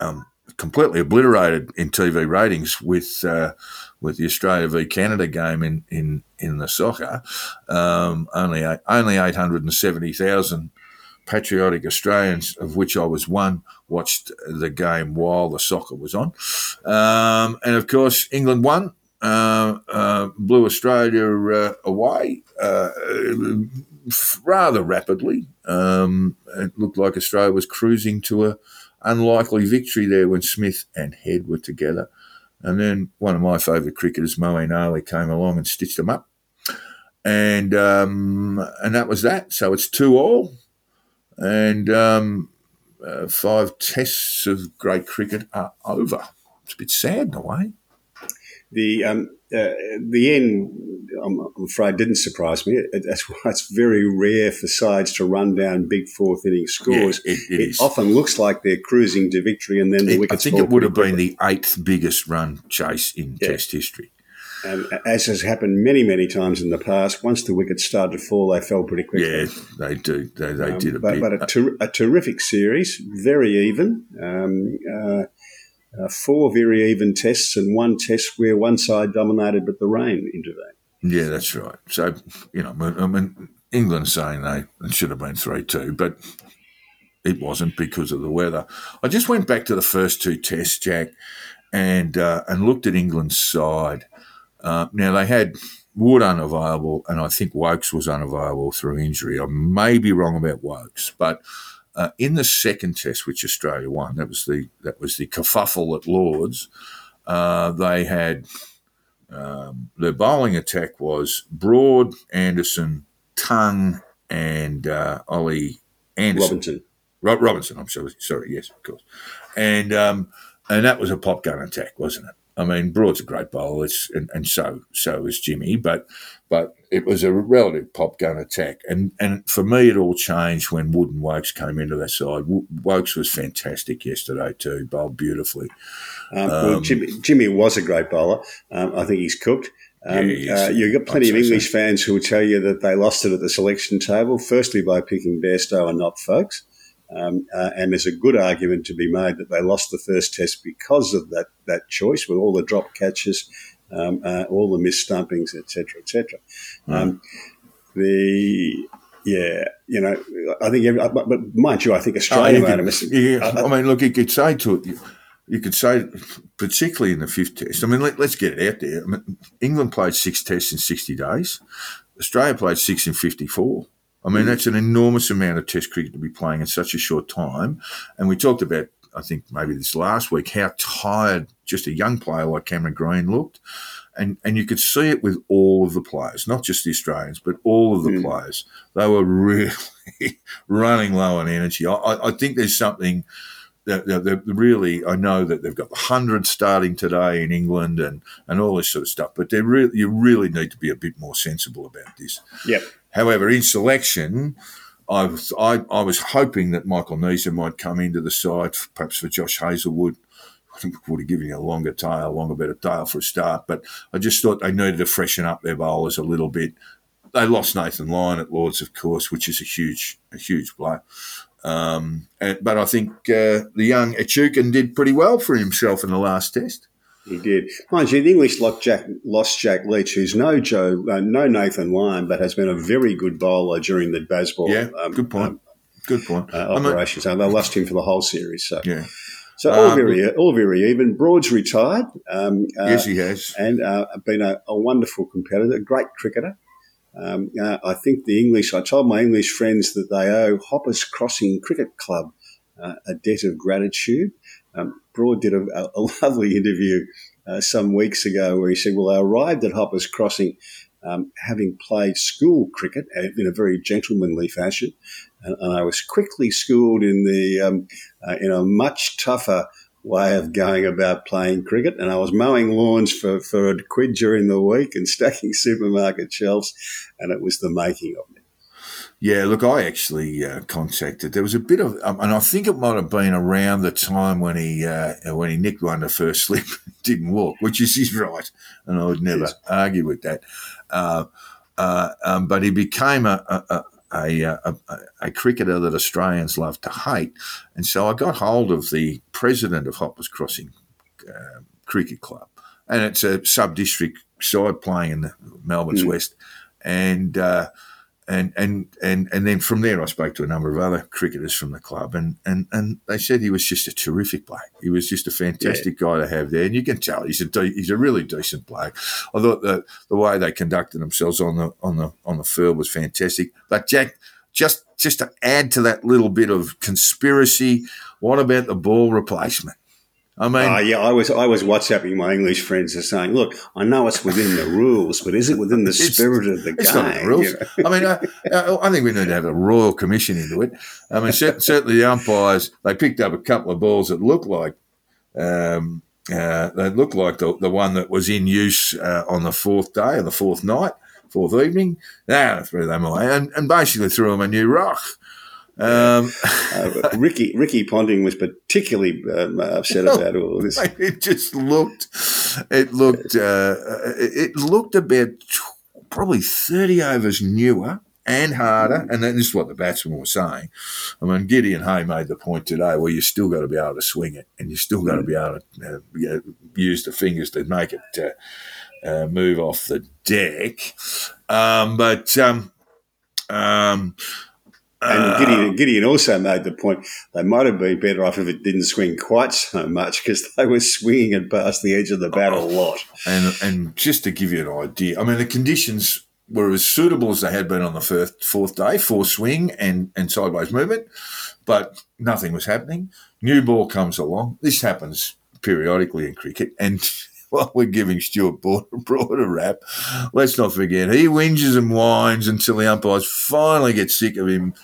A: Um, completely obliterated in TV ratings with uh, with the Australia v Canada game in in in the soccer. Um, only only 870,000 patriotic Australians, of which I was one, watched the game while the soccer was on. Um, and of course, England won, uh, uh, blew Australia uh, away uh, rather rapidly. Um, it looked like Australia was cruising to a unlikely victory there when Smith and Head were together. And then one of my favourite cricketers, Moeen Ali, came along and stitched them up. And um, and that was that. So it's two all, and um, uh, five tests of great cricket are over. It's a bit sad in a way.
B: The um, uh, the end, I'm, I'm afraid, didn't surprise me. That's why it's very rare for sides to run down big fourth inning scores.
A: Yeah, it- it
B: often looks like they're cruising to victory, and then the
A: It- I think it would have been the eighth biggest run chase in
B: Yeah.
A: Test history.
B: And as has happened many, many times in the past, once the wickets started to fall, they fell pretty quickly.
A: Yeah, they do. They, they
B: Um,
A: did a
B: but,
A: bit.
B: but a, ter- a terrific series, very even. Um, uh, uh, four very even tests and one test where one side dominated, but the rain intervened.
A: Yeah, that's right. So, you know, I mean, England's saying they it should have been 3 2, but it wasn't because of the weather. I just went back to the first two tests, Jack, and uh, and looked at England's side. Uh, now, they had Wood unavailable, and I think Woakes was unavailable through injury. I may be wrong about Woakes, but uh, in the second test, which Australia won, that was the that was the kerfuffle at Lords. Uh, they had um, their bowling attack was Broad, Anderson, Tongue, and uh, Ollie Anderson.
B: Robinson.
A: Ro- Robinson, I'm sorry, sorry, yes, of course, and um, and that was a pop gun attack, wasn't it? I mean, Broad's a great bowler, it's, and, and so so is Jimmy, but but it was a relative pop gun attack, and and for me, it all changed when Wood and Woakes came into that side. Woakes was fantastic yesterday too, bowled beautifully.
B: Um, well, Jimmy, Jimmy was a great bowler. Um, I think he's cooked. Um,
A: Yeah,
B: uh, you've got plenty of
A: say so.
B: English fans who will tell you that they lost it at the selection table, firstly by picking Bairstow and not Foakes. Um, uh, and there's a good argument to be made that they lost the first test because of that, that choice with all the drop catches, um, uh, all the missed stumpings, etc., etc. Um, the yeah, you know, I think, every, but, but mind you, I think Australia
A: Oh, you
B: made a
A: could- yeah, I mean, look, you could say to it, you, you could say, particularly in the fifth test. I mean, let, us get it out there. I mean, England played six tests in sixty days. Australia played six in fifty-four. I mean, that's an enormous amount of Test cricket to be playing in such a short time. And we talked about, I think maybe this last week, how tired just a young player like Cameron Green looked. And, and you could see it with all of the players, not just the Australians, but all of the hmm. players. They were really running low on energy. I, I, think there's something that that- that really, I know that they've got the hundred starting today in England and, and all this sort of stuff, but they really, you really need to be a bit more sensible about this.
B: Yep.
A: However, in selection, I was, I, I was hoping that Michael Neser might come into the side, perhaps for Josh Hazlewood. I would have given you a longer tail, longer better tail for a start. But I just thought they needed to freshen up their bowlers a little bit. They lost Nathan Lyon at Lords, of course, which is a huge, a huge blow. Um, and, but I think uh, the young Echukin did pretty well for himself in the last test.
B: He did. Mind you, the English lost Jack, lost Jack Leach, who's no Joe, uh, no Nathan Lyon, but has been a very good bowler during the Bazball
A: Yeah,
B: um,
A: good point.
B: um,
A: Good point.
B: uh, operation. So they lost him for the whole series. So,
A: yeah.
B: so all
A: Um,
B: very, all very even. Broad's retired. Um, uh,
A: yes, he has.
B: and uh, been a, a wonderful competitor, a great cricketer. Um, uh, I think the English, I told my English friends that they owe Hoppers Crossing Cricket Club uh, a debt of gratitude. Um, Broad did a, a, lovely interview uh, some weeks ago where he said, Well, I arrived at Hoppers Crossing um, having played school cricket uh, in a very gentlemanly fashion. And, and I was quickly schooled in the um, uh, in a much tougher way of going about playing cricket. And I was mowing lawns for, for a quid during the week and stacking supermarket shelves. And it was the making of me.
A: Yeah, look, I actually uh, contacted. There was a bit of, um, and I think it might have been around the time when he uh, when he nicked one the first slip, didn't walk, which is his right, and I would never
B: Yes.
A: argue with that. Uh, uh, um, but he became a a, a, a, a a cricketer that Australians love to hate, and so I got hold of the president of Hoppers Crossing uh, Cricket Club, and it's a sub district side playing in the Melbourne's
B: Mm.
A: West, and. And and and and then from there, I spoke to a number of other cricketers from the club, and and and they said he was just a terrific bloke. He was just a fantastic guy to have there, and you can tell he's a de- he's a really decent bloke. I thought the the way they conducted themselves on the on the on the field was fantastic. But Jack, just just to add to that little bit of conspiracy, what about the ball replacement? I mean,
B: Oh yeah, I was I was WhatsApping my English friends and saying, "Look, I know it's within the rules, but is it within the spirit of the
A: It's
B: game?"
A: not the rules.
B: You know?
A: I mean, I, I think we need to have a royal commission into it. I mean, certainly the umpires they picked up a couple of balls that looked like um, uh, they looked like the, the one that was in use uh, on the fourth day, on the fourth night, fourth evening. Now threw them away and, and basically threw them a new rock. Um,
B: Uh, Ricky Ricky Ponting was particularly um, upset about all this.
A: it just looked, it looked, uh, it looked about probably thirty overs newer and harder. And then this is what the batsmen were saying. I mean, Gideon Haigh made the point today where you still got to be able to swing it, and you still got to be able to uh, you know, use the fingers to make it uh, uh, move off the deck. Um, but um, um,
B: And uh, Gideon, Gideon also made the point they might have been better off if it didn't swing quite so much because they were swinging it past the edge of the bat a oh, lot.
A: And and just to give you an idea, I mean the conditions were as suitable as they had been on the first, fourth day for swing and, and sideways movement, but nothing was happening. New ball comes along. This happens periodically in cricket, and while we're giving Stuart Broad, a rap, let's not forget he whinges and whines until the umpires finally get sick of him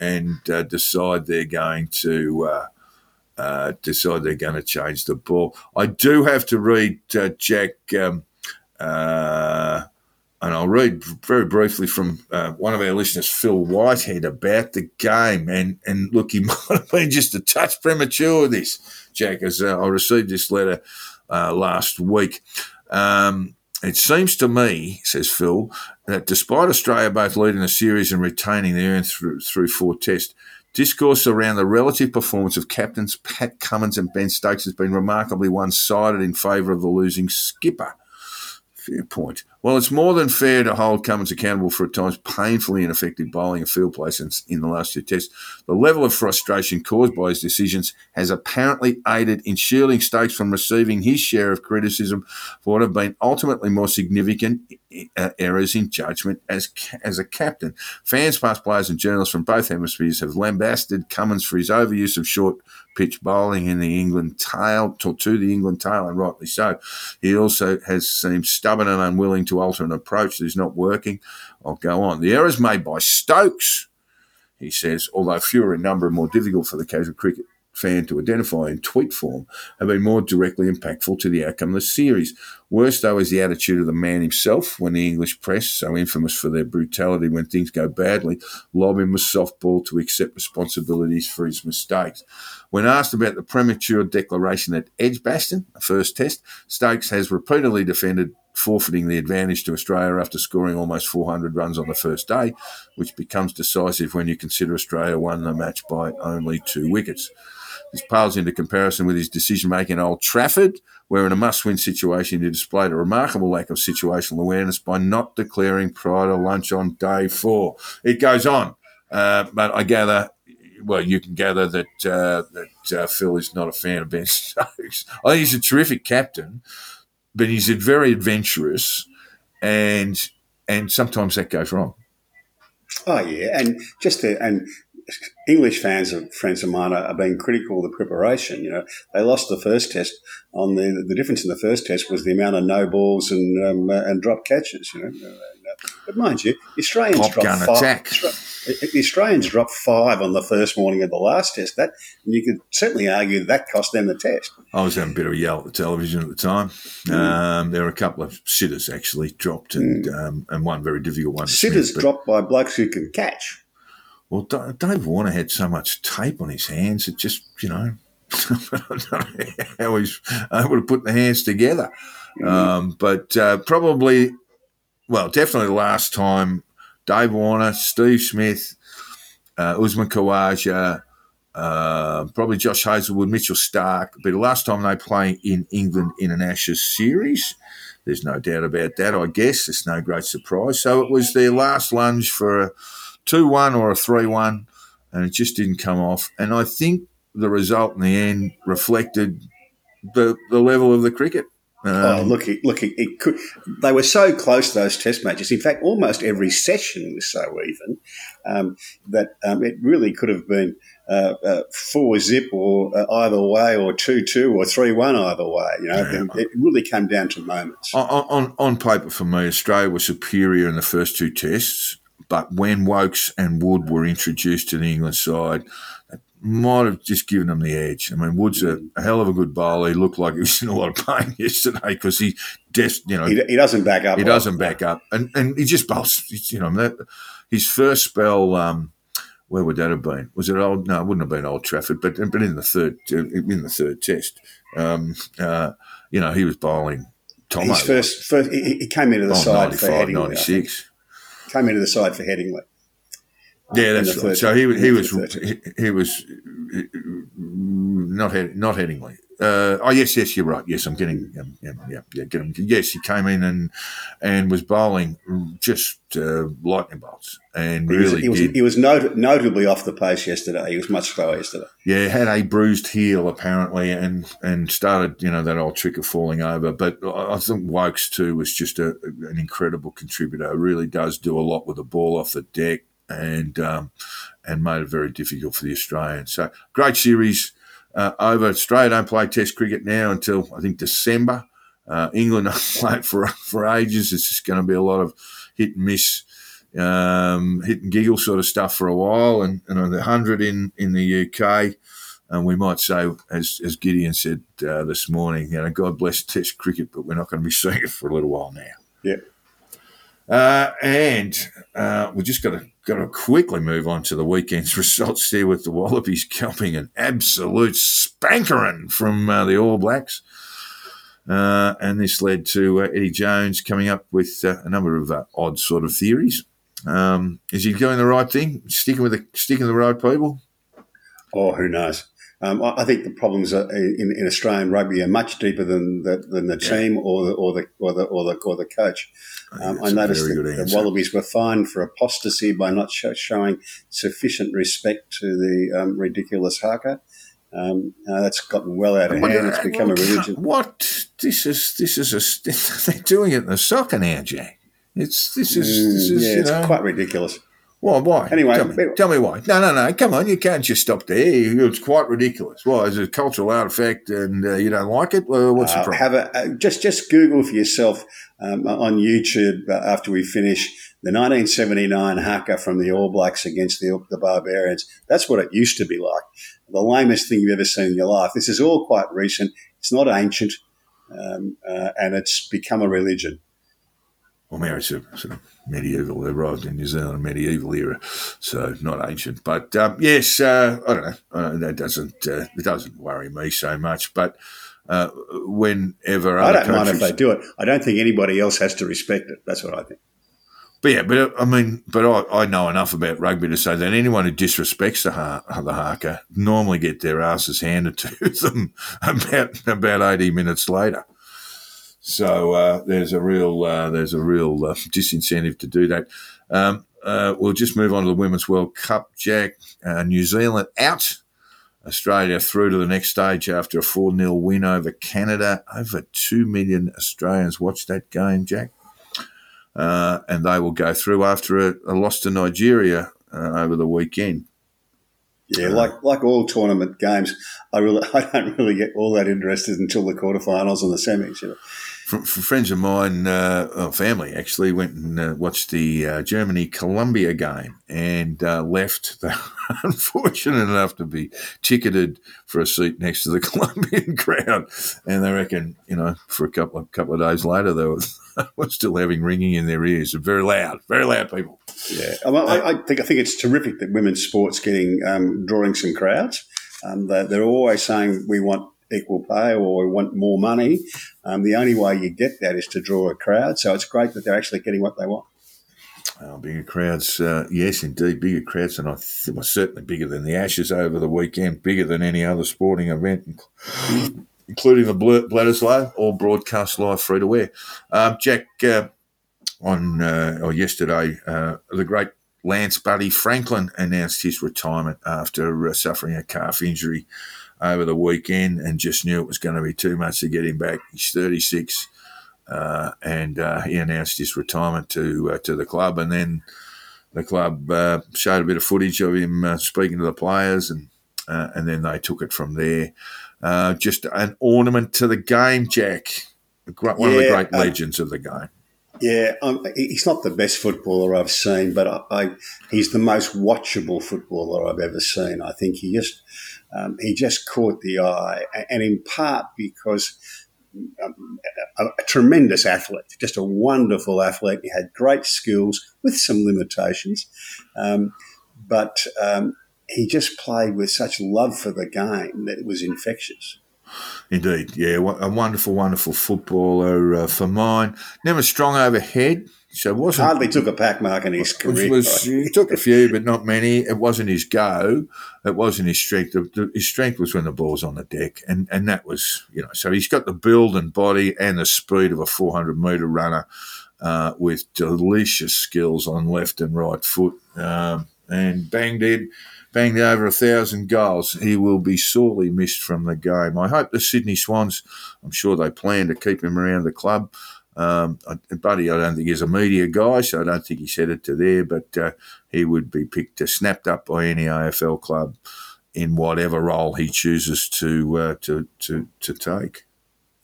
A: and uh, decide they're going to. Uh, uh, decide they're going to change the ball. I do have to read uh, Jack, um, uh, and I'll read very briefly from uh, one of our listeners, Phil Whitehead, about the game. And and look, he might have been just a touch premature. With this Jack, as I received this letter uh, last week. Um, it seems to me, says Phil, that despite Australia both leading the series and retaining their urn through, through four tests, discourse around the relative performance of captains Pat Cummins and Ben Stokes has been remarkably one sided in favour of the losing skipper. Fair point. Well, it's more than fair to hold Cummins accountable for at times painfully ineffective bowling and field placements in the last two tests. The level of frustration caused by his decisions has apparently aided in shielding Stokes from receiving his share of criticism for what have been ultimately more significant uh, errors in judgment as as a captain. Fans, past players, and journalists from both hemispheres have lambasted Cummins for his overuse of short pitch bowling in the England tail to, to the England tail, and rightly so. He also has seemed stubborn and unwilling to alter an approach that is not working. I'll go on. The errors made by Stokes, he says, although fewer in number and more difficult for the casual cricket fan to identify in tweet form, have been more directly impactful to the outcome of the series. Worst, though, is the attitude of the man himself when the English press, so infamous for their brutality when things go badly, lob him a softball to accept responsibilities for his mistakes. When asked about the premature declaration at Edgbaston, a first test, Stokes has repeatedly defended forfeiting the advantage to Australia after scoring almost 400 runs on the first day, which becomes decisive when you consider Australia won the match by only two wickets. This pales into comparison with his decision making at Old Trafford, where in a must win situation he displayed a remarkable lack of situational awareness by not declaring prior to lunch on day four. It goes on, uh, but I gather. Well, you can gather that uh, that uh, Phil is not a fan of Ben Stokes. I think he's a terrific captain, but he's very adventurous, and and sometimes that goes wrong.
B: Oh yeah, and just to, and English fans of friends of mine are, being critical of the preparation. You know, they lost the first test on the the difference in the first test was the amount of no balls and um, and drop catches. You know, but mind you, the Australians
A: Pop
B: dropped five.
A: attack.
B: The Australians dropped five on the first morning of the last test. That and you could certainly argue that cost them the test.
A: I was having a bit of a yell at the television at the time. Um, there were a couple of sitters actually dropped, and um, and one very difficult one.
B: Sitters
A: Smith,
B: dropped by blokes who can catch.
A: Well, Dave Warner had so much tape on his hands, it just, you know, I don't know how he's able to put the hands together. Um, but uh, probably, well, definitely the last time Dave Warner, Steve Smith, uh, Usman Khawaja, uh, probably Josh Hazlewood, Mitchell Starc, but the last time they play in England in an Ashes series. There's no doubt about that, I guess. It's no great surprise. So it was their last lunge for a 2 1 or a 3 1, and it just didn't come off. And I think the result in the end reflected the, the level of the cricket.
B: Oh, look, look, it, it could. They were so close those Test matches. In fact, almost every session was so even um, that um, it really could have been uh, uh, four zip or uh, either way, or two two or three one either way. You know,
A: Yeah.
B: it, it really came down to moments.
A: On, on, on paper, for me, Australia was superior in the first two tests, but when Woakes and Wood were introduced to the England side, might have just given him the edge. I mean, Wood's a, a hell of a good bowler. He looked like he was in a lot of pain yesterday because he just, you know,
B: He, he doesn't back up.
A: he doesn't back up, and and he just bowls. You know, that, his first spell. Um, where would that have been? Was it old? No, it wouldn't have been Old Trafford, but but in the third in the third test, um, uh, you know, he was bowling. Tomo,
B: His first, first he, came into the side for
A: 95,
B: Headingley.
A: 96.
B: Came into the side for Headingley.
A: Yeah, that's right. So he was he was he, he was not head, not Headingley. Uh, oh yes, yes, you're right. Yes, I'm getting um, yeah, yeah, yeah, get him. Yes, he came in and and was bowling just uh, lightning bolts and
B: He was,
A: really
B: he was, he was not, notably off the pace yesterday. He was much slower yesterday.
A: Yeah, had a bruised heel apparently, and and started you know that old trick of falling over. But I I think Woakes too was just a, an incredible contributor. Really does do a lot with the ball off the deck, and um, and made it very difficult for the Australians. So great series uh, over. Australia don't play Test cricket now until I think December. Uh, England don't play for for ages. It's just going to be a lot of hit and miss um, hit and giggle sort of stuff for a while, and, and the hundred in in the UK. And we might say, as, as Gideon said uh, this morning, you know, God bless Test cricket, but we're not going to be seeing it for a little while now.
B: Yeah.
A: Uh, and uh, we just got to got to quickly move on to the weekend's results there with the Wallabies copying an absolute spankering from uh, the All Blacks. Uh, and this led to uh, Eddie Jones coming up with uh, a number of odd sort of theories. Um, is he doing the right thing? Sticking with the sticking the right people?
B: Oh, who knows? Um, I I think the problems are in, in Australian rugby are much deeper than the, than the team or the or the or the or the, or the coach. Um, I
A: a
B: noticed that the. Wallabies were fined for apostasy by not sho- showing sufficient respect to the um, ridiculous haka. Um, uh, that's gotten well out of hand. It's become a religion.
A: What this is? This is a. They're doing it in the soccer now, Jack. It's this is this
B: Mm,
A: is
B: yeah, it's
A: know
B: quite ridiculous.
A: Why why
B: Anyway,
A: tell me, tell me why no no no come on you can't just stop there it's quite ridiculous why is it a cultural artifact and uh, you don't like it well, what's the
B: Uh,
A: problem
B: have a uh, just just Google for yourself um, on YouTube uh, after we finish the 1979 haka from the All Blacks against the, the Barbarians. That's what it used to be like. The lamest thing you've ever seen in your life. This is all quite recent. It's not ancient, um, uh, and it's become a religion.
A: well Mary's a sort of medieval they arrived in New Zealand in medieval era so not ancient but um, yes uh, I don't know uh, that doesn't uh, it doesn't worry me so much but uh, whenever
B: I don't mind if they do it. I don't think anybody else has to respect it. That's what I think.
A: But yeah, but I mean, but I, I know enough about rugby to say that anyone who disrespects the ha- the haka normally get their asses handed to them about about eighty minutes later. So uh, there's a real uh, there's a real uh, disincentive to do that. Um, uh, we'll just move on to the Women's World Cup. Jack, uh, New Zealand out. Australia through to the next stage after a 4 0 win over Canada. Over 2 million Australians watched that game, Jack uh, and they will go through after a, a loss to Nigeria uh, over the weekend.
B: Yeah, like like all tournament games, I really I don't really get all that interested until the quarterfinals and the semis. You know.
A: From, from friends of mine, uh, well, family actually went and uh, watched the uh, Germany Colombia game and uh, left. Unfortunate enough to be ticketed for a seat next to the Colombian crowd, and they reckon you know for a couple of couple of days later they were, were still having ringing in their ears. Very loud, very loud people.
B: Yeah, I, mean, I, I think I think it's terrific that women's sports getting um, drawing some crowds. Um, they, they're always saying we want equal pay or we want more money. Um, the only way you get that is to draw a crowd. So it's great that they're actually getting what they want.
A: Oh, bigger crowds, uh, yes, indeed, bigger crowds, and I th- well, certainly bigger than the Ashes over the weekend, bigger than any other sporting event, including the Bl- Bledisloe, all broadcast live free to wear. Um, Jack, uh, on uh, or yesterday, uh, the great Lance Buddy Franklin announced his retirement after uh, suffering a calf injury over the weekend and just knew it was going to be too much to get him back. He's 36, uh, and uh, he announced his retirement to uh, to the club, and then the club uh, showed a bit of footage of him uh, speaking to the players, and uh, and then they took it from there. just an ornament to the game, Jack. One yeah, of the great legends of the game.
B: Yeah, um, he's not the best footballer I've seen, but I, I, he's the most watchable footballer I've ever seen. I think he just um, he just caught the eye, and in part because um, a, a, tremendous athlete, just a wonderful athlete. He had great skills with some limitations, um, but um, he just played with such love for the game that it was infectious.
A: Indeed, yeah, a wonderful, wonderful footballer uh, for mine. Never strong overhead, so wasn't
B: hardly took a pack mark in his career.
A: Was, he took a few, but not many. It wasn't his go. It wasn't his strength. His strength was when the ball was on the deck, and and that was you know. So he's got the build and body and the speed of a 400 meter runner, uh, with delicious skills on left and right foot. Um, and banged did banged over a thousand goals. He will be sorely missed from the game. I hope the Sydney Swans, I'm sure they plan to keep him around the club. Um, Buddy, I don't think he's a media guy, so I don't think he said it to there, but uh, he would be picked, uh, snapped up by any AFL club in whatever role he chooses to uh, to to to take.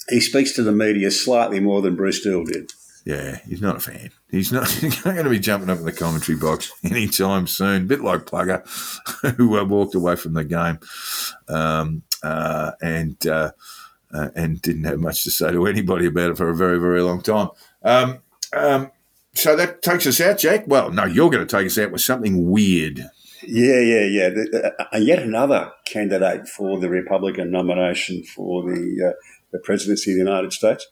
B: He speaks to the media slightly more than Bruce Doull did.
A: Yeah, he's not a fan. He's not, he's not going to be jumping up in the commentary box anytime soon. A bit like Plugger, who uh, walked away from the game um, uh, and uh, uh, and didn't have much to say to anybody about it for a very, very long time. Um, um, so that takes us out, Jack. Well, no, you're going to take us out with something weird.
B: Yeah, yeah, yeah. The, uh, yet another candidate for the Republican nomination for the uh, the presidency of the United States.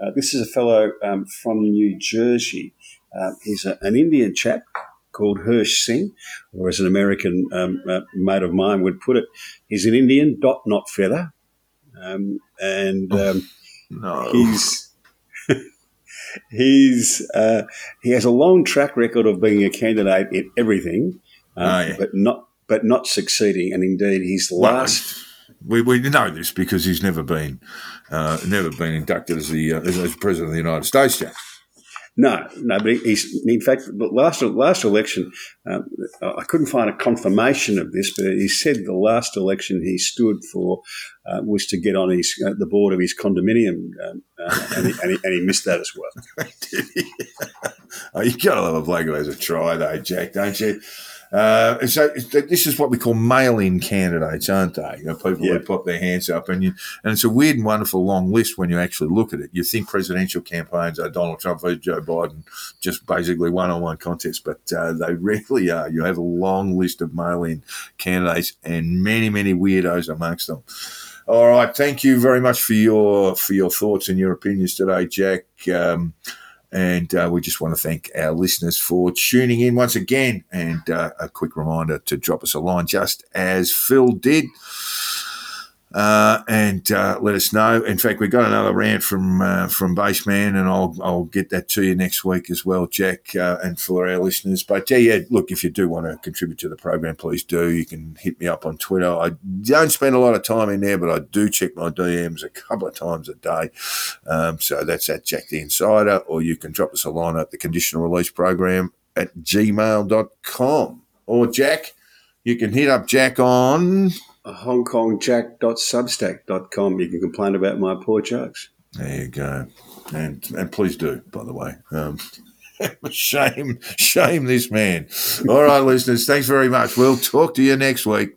B: Uh, this is a fellow um, from New Jersey. Uh, he's a, an Indian chap called Hirsh Singh, or as an American um, uh, mate of mine would put it, he's an Indian dot not feather, um, and oh, um,
A: no.
B: he's he's uh, he has a long track record of being a candidate in everything, uh, oh, yeah. but not but not succeeding. And indeed, his last.
A: We, we know this because he's never been uh, never been inducted as the uh, as president of the United States yet.
B: No, no, but he's in fact last last election. Um, I couldn't find a confirmation of this, but he said the last election he stood for uh, was to get on his uh, the board of his condominium, um, uh, and, he, and, he, and, he, missed that as well.
A: oh, you gotta love a bloke who has a try, though, Jack, don't you? Uh, so this is what we call mail-in candidates, aren't they? You know, people yeah. who pop their hands up, and you, and it's a weird and wonderful long list when you actually look at it. You think presidential campaigns are Donald Trump versus Joe Biden, just basically one-on-one contests, but uh, they really are. You have a long list of mail-in candidates, and many, many weirdos amongst them. All right, thank you very much for your for your thoughts and your opinions today, Jack. Um, and uh, we just want to thank our listeners for tuning in once again. And uh, a quick reminder to drop us a line, just as Phil did. Uh, and uh, let us know. In fact, we got another rant from uh, from Baseman, and I'll I'll get that to you next week as well, Jack, uh, and for our listeners. But yeah, yeah, look, if you do want to contribute to the program, please do. You can hit me up on Twitter. I don't spend a lot of time in there, but I do check my DMs a couple of times a day. Um, so that's at Jack the Insider, or you can drop us a line at the Conditional Release Program at gmail.com. Or Jack, you can hit up Jack on
B: hongkongjack.substack.com. You can complain about my poor jokes.
A: There you go. And, and please do, by the way. Um, shame, shame this man. All right, listeners, thanks very much. We'll talk to you next week.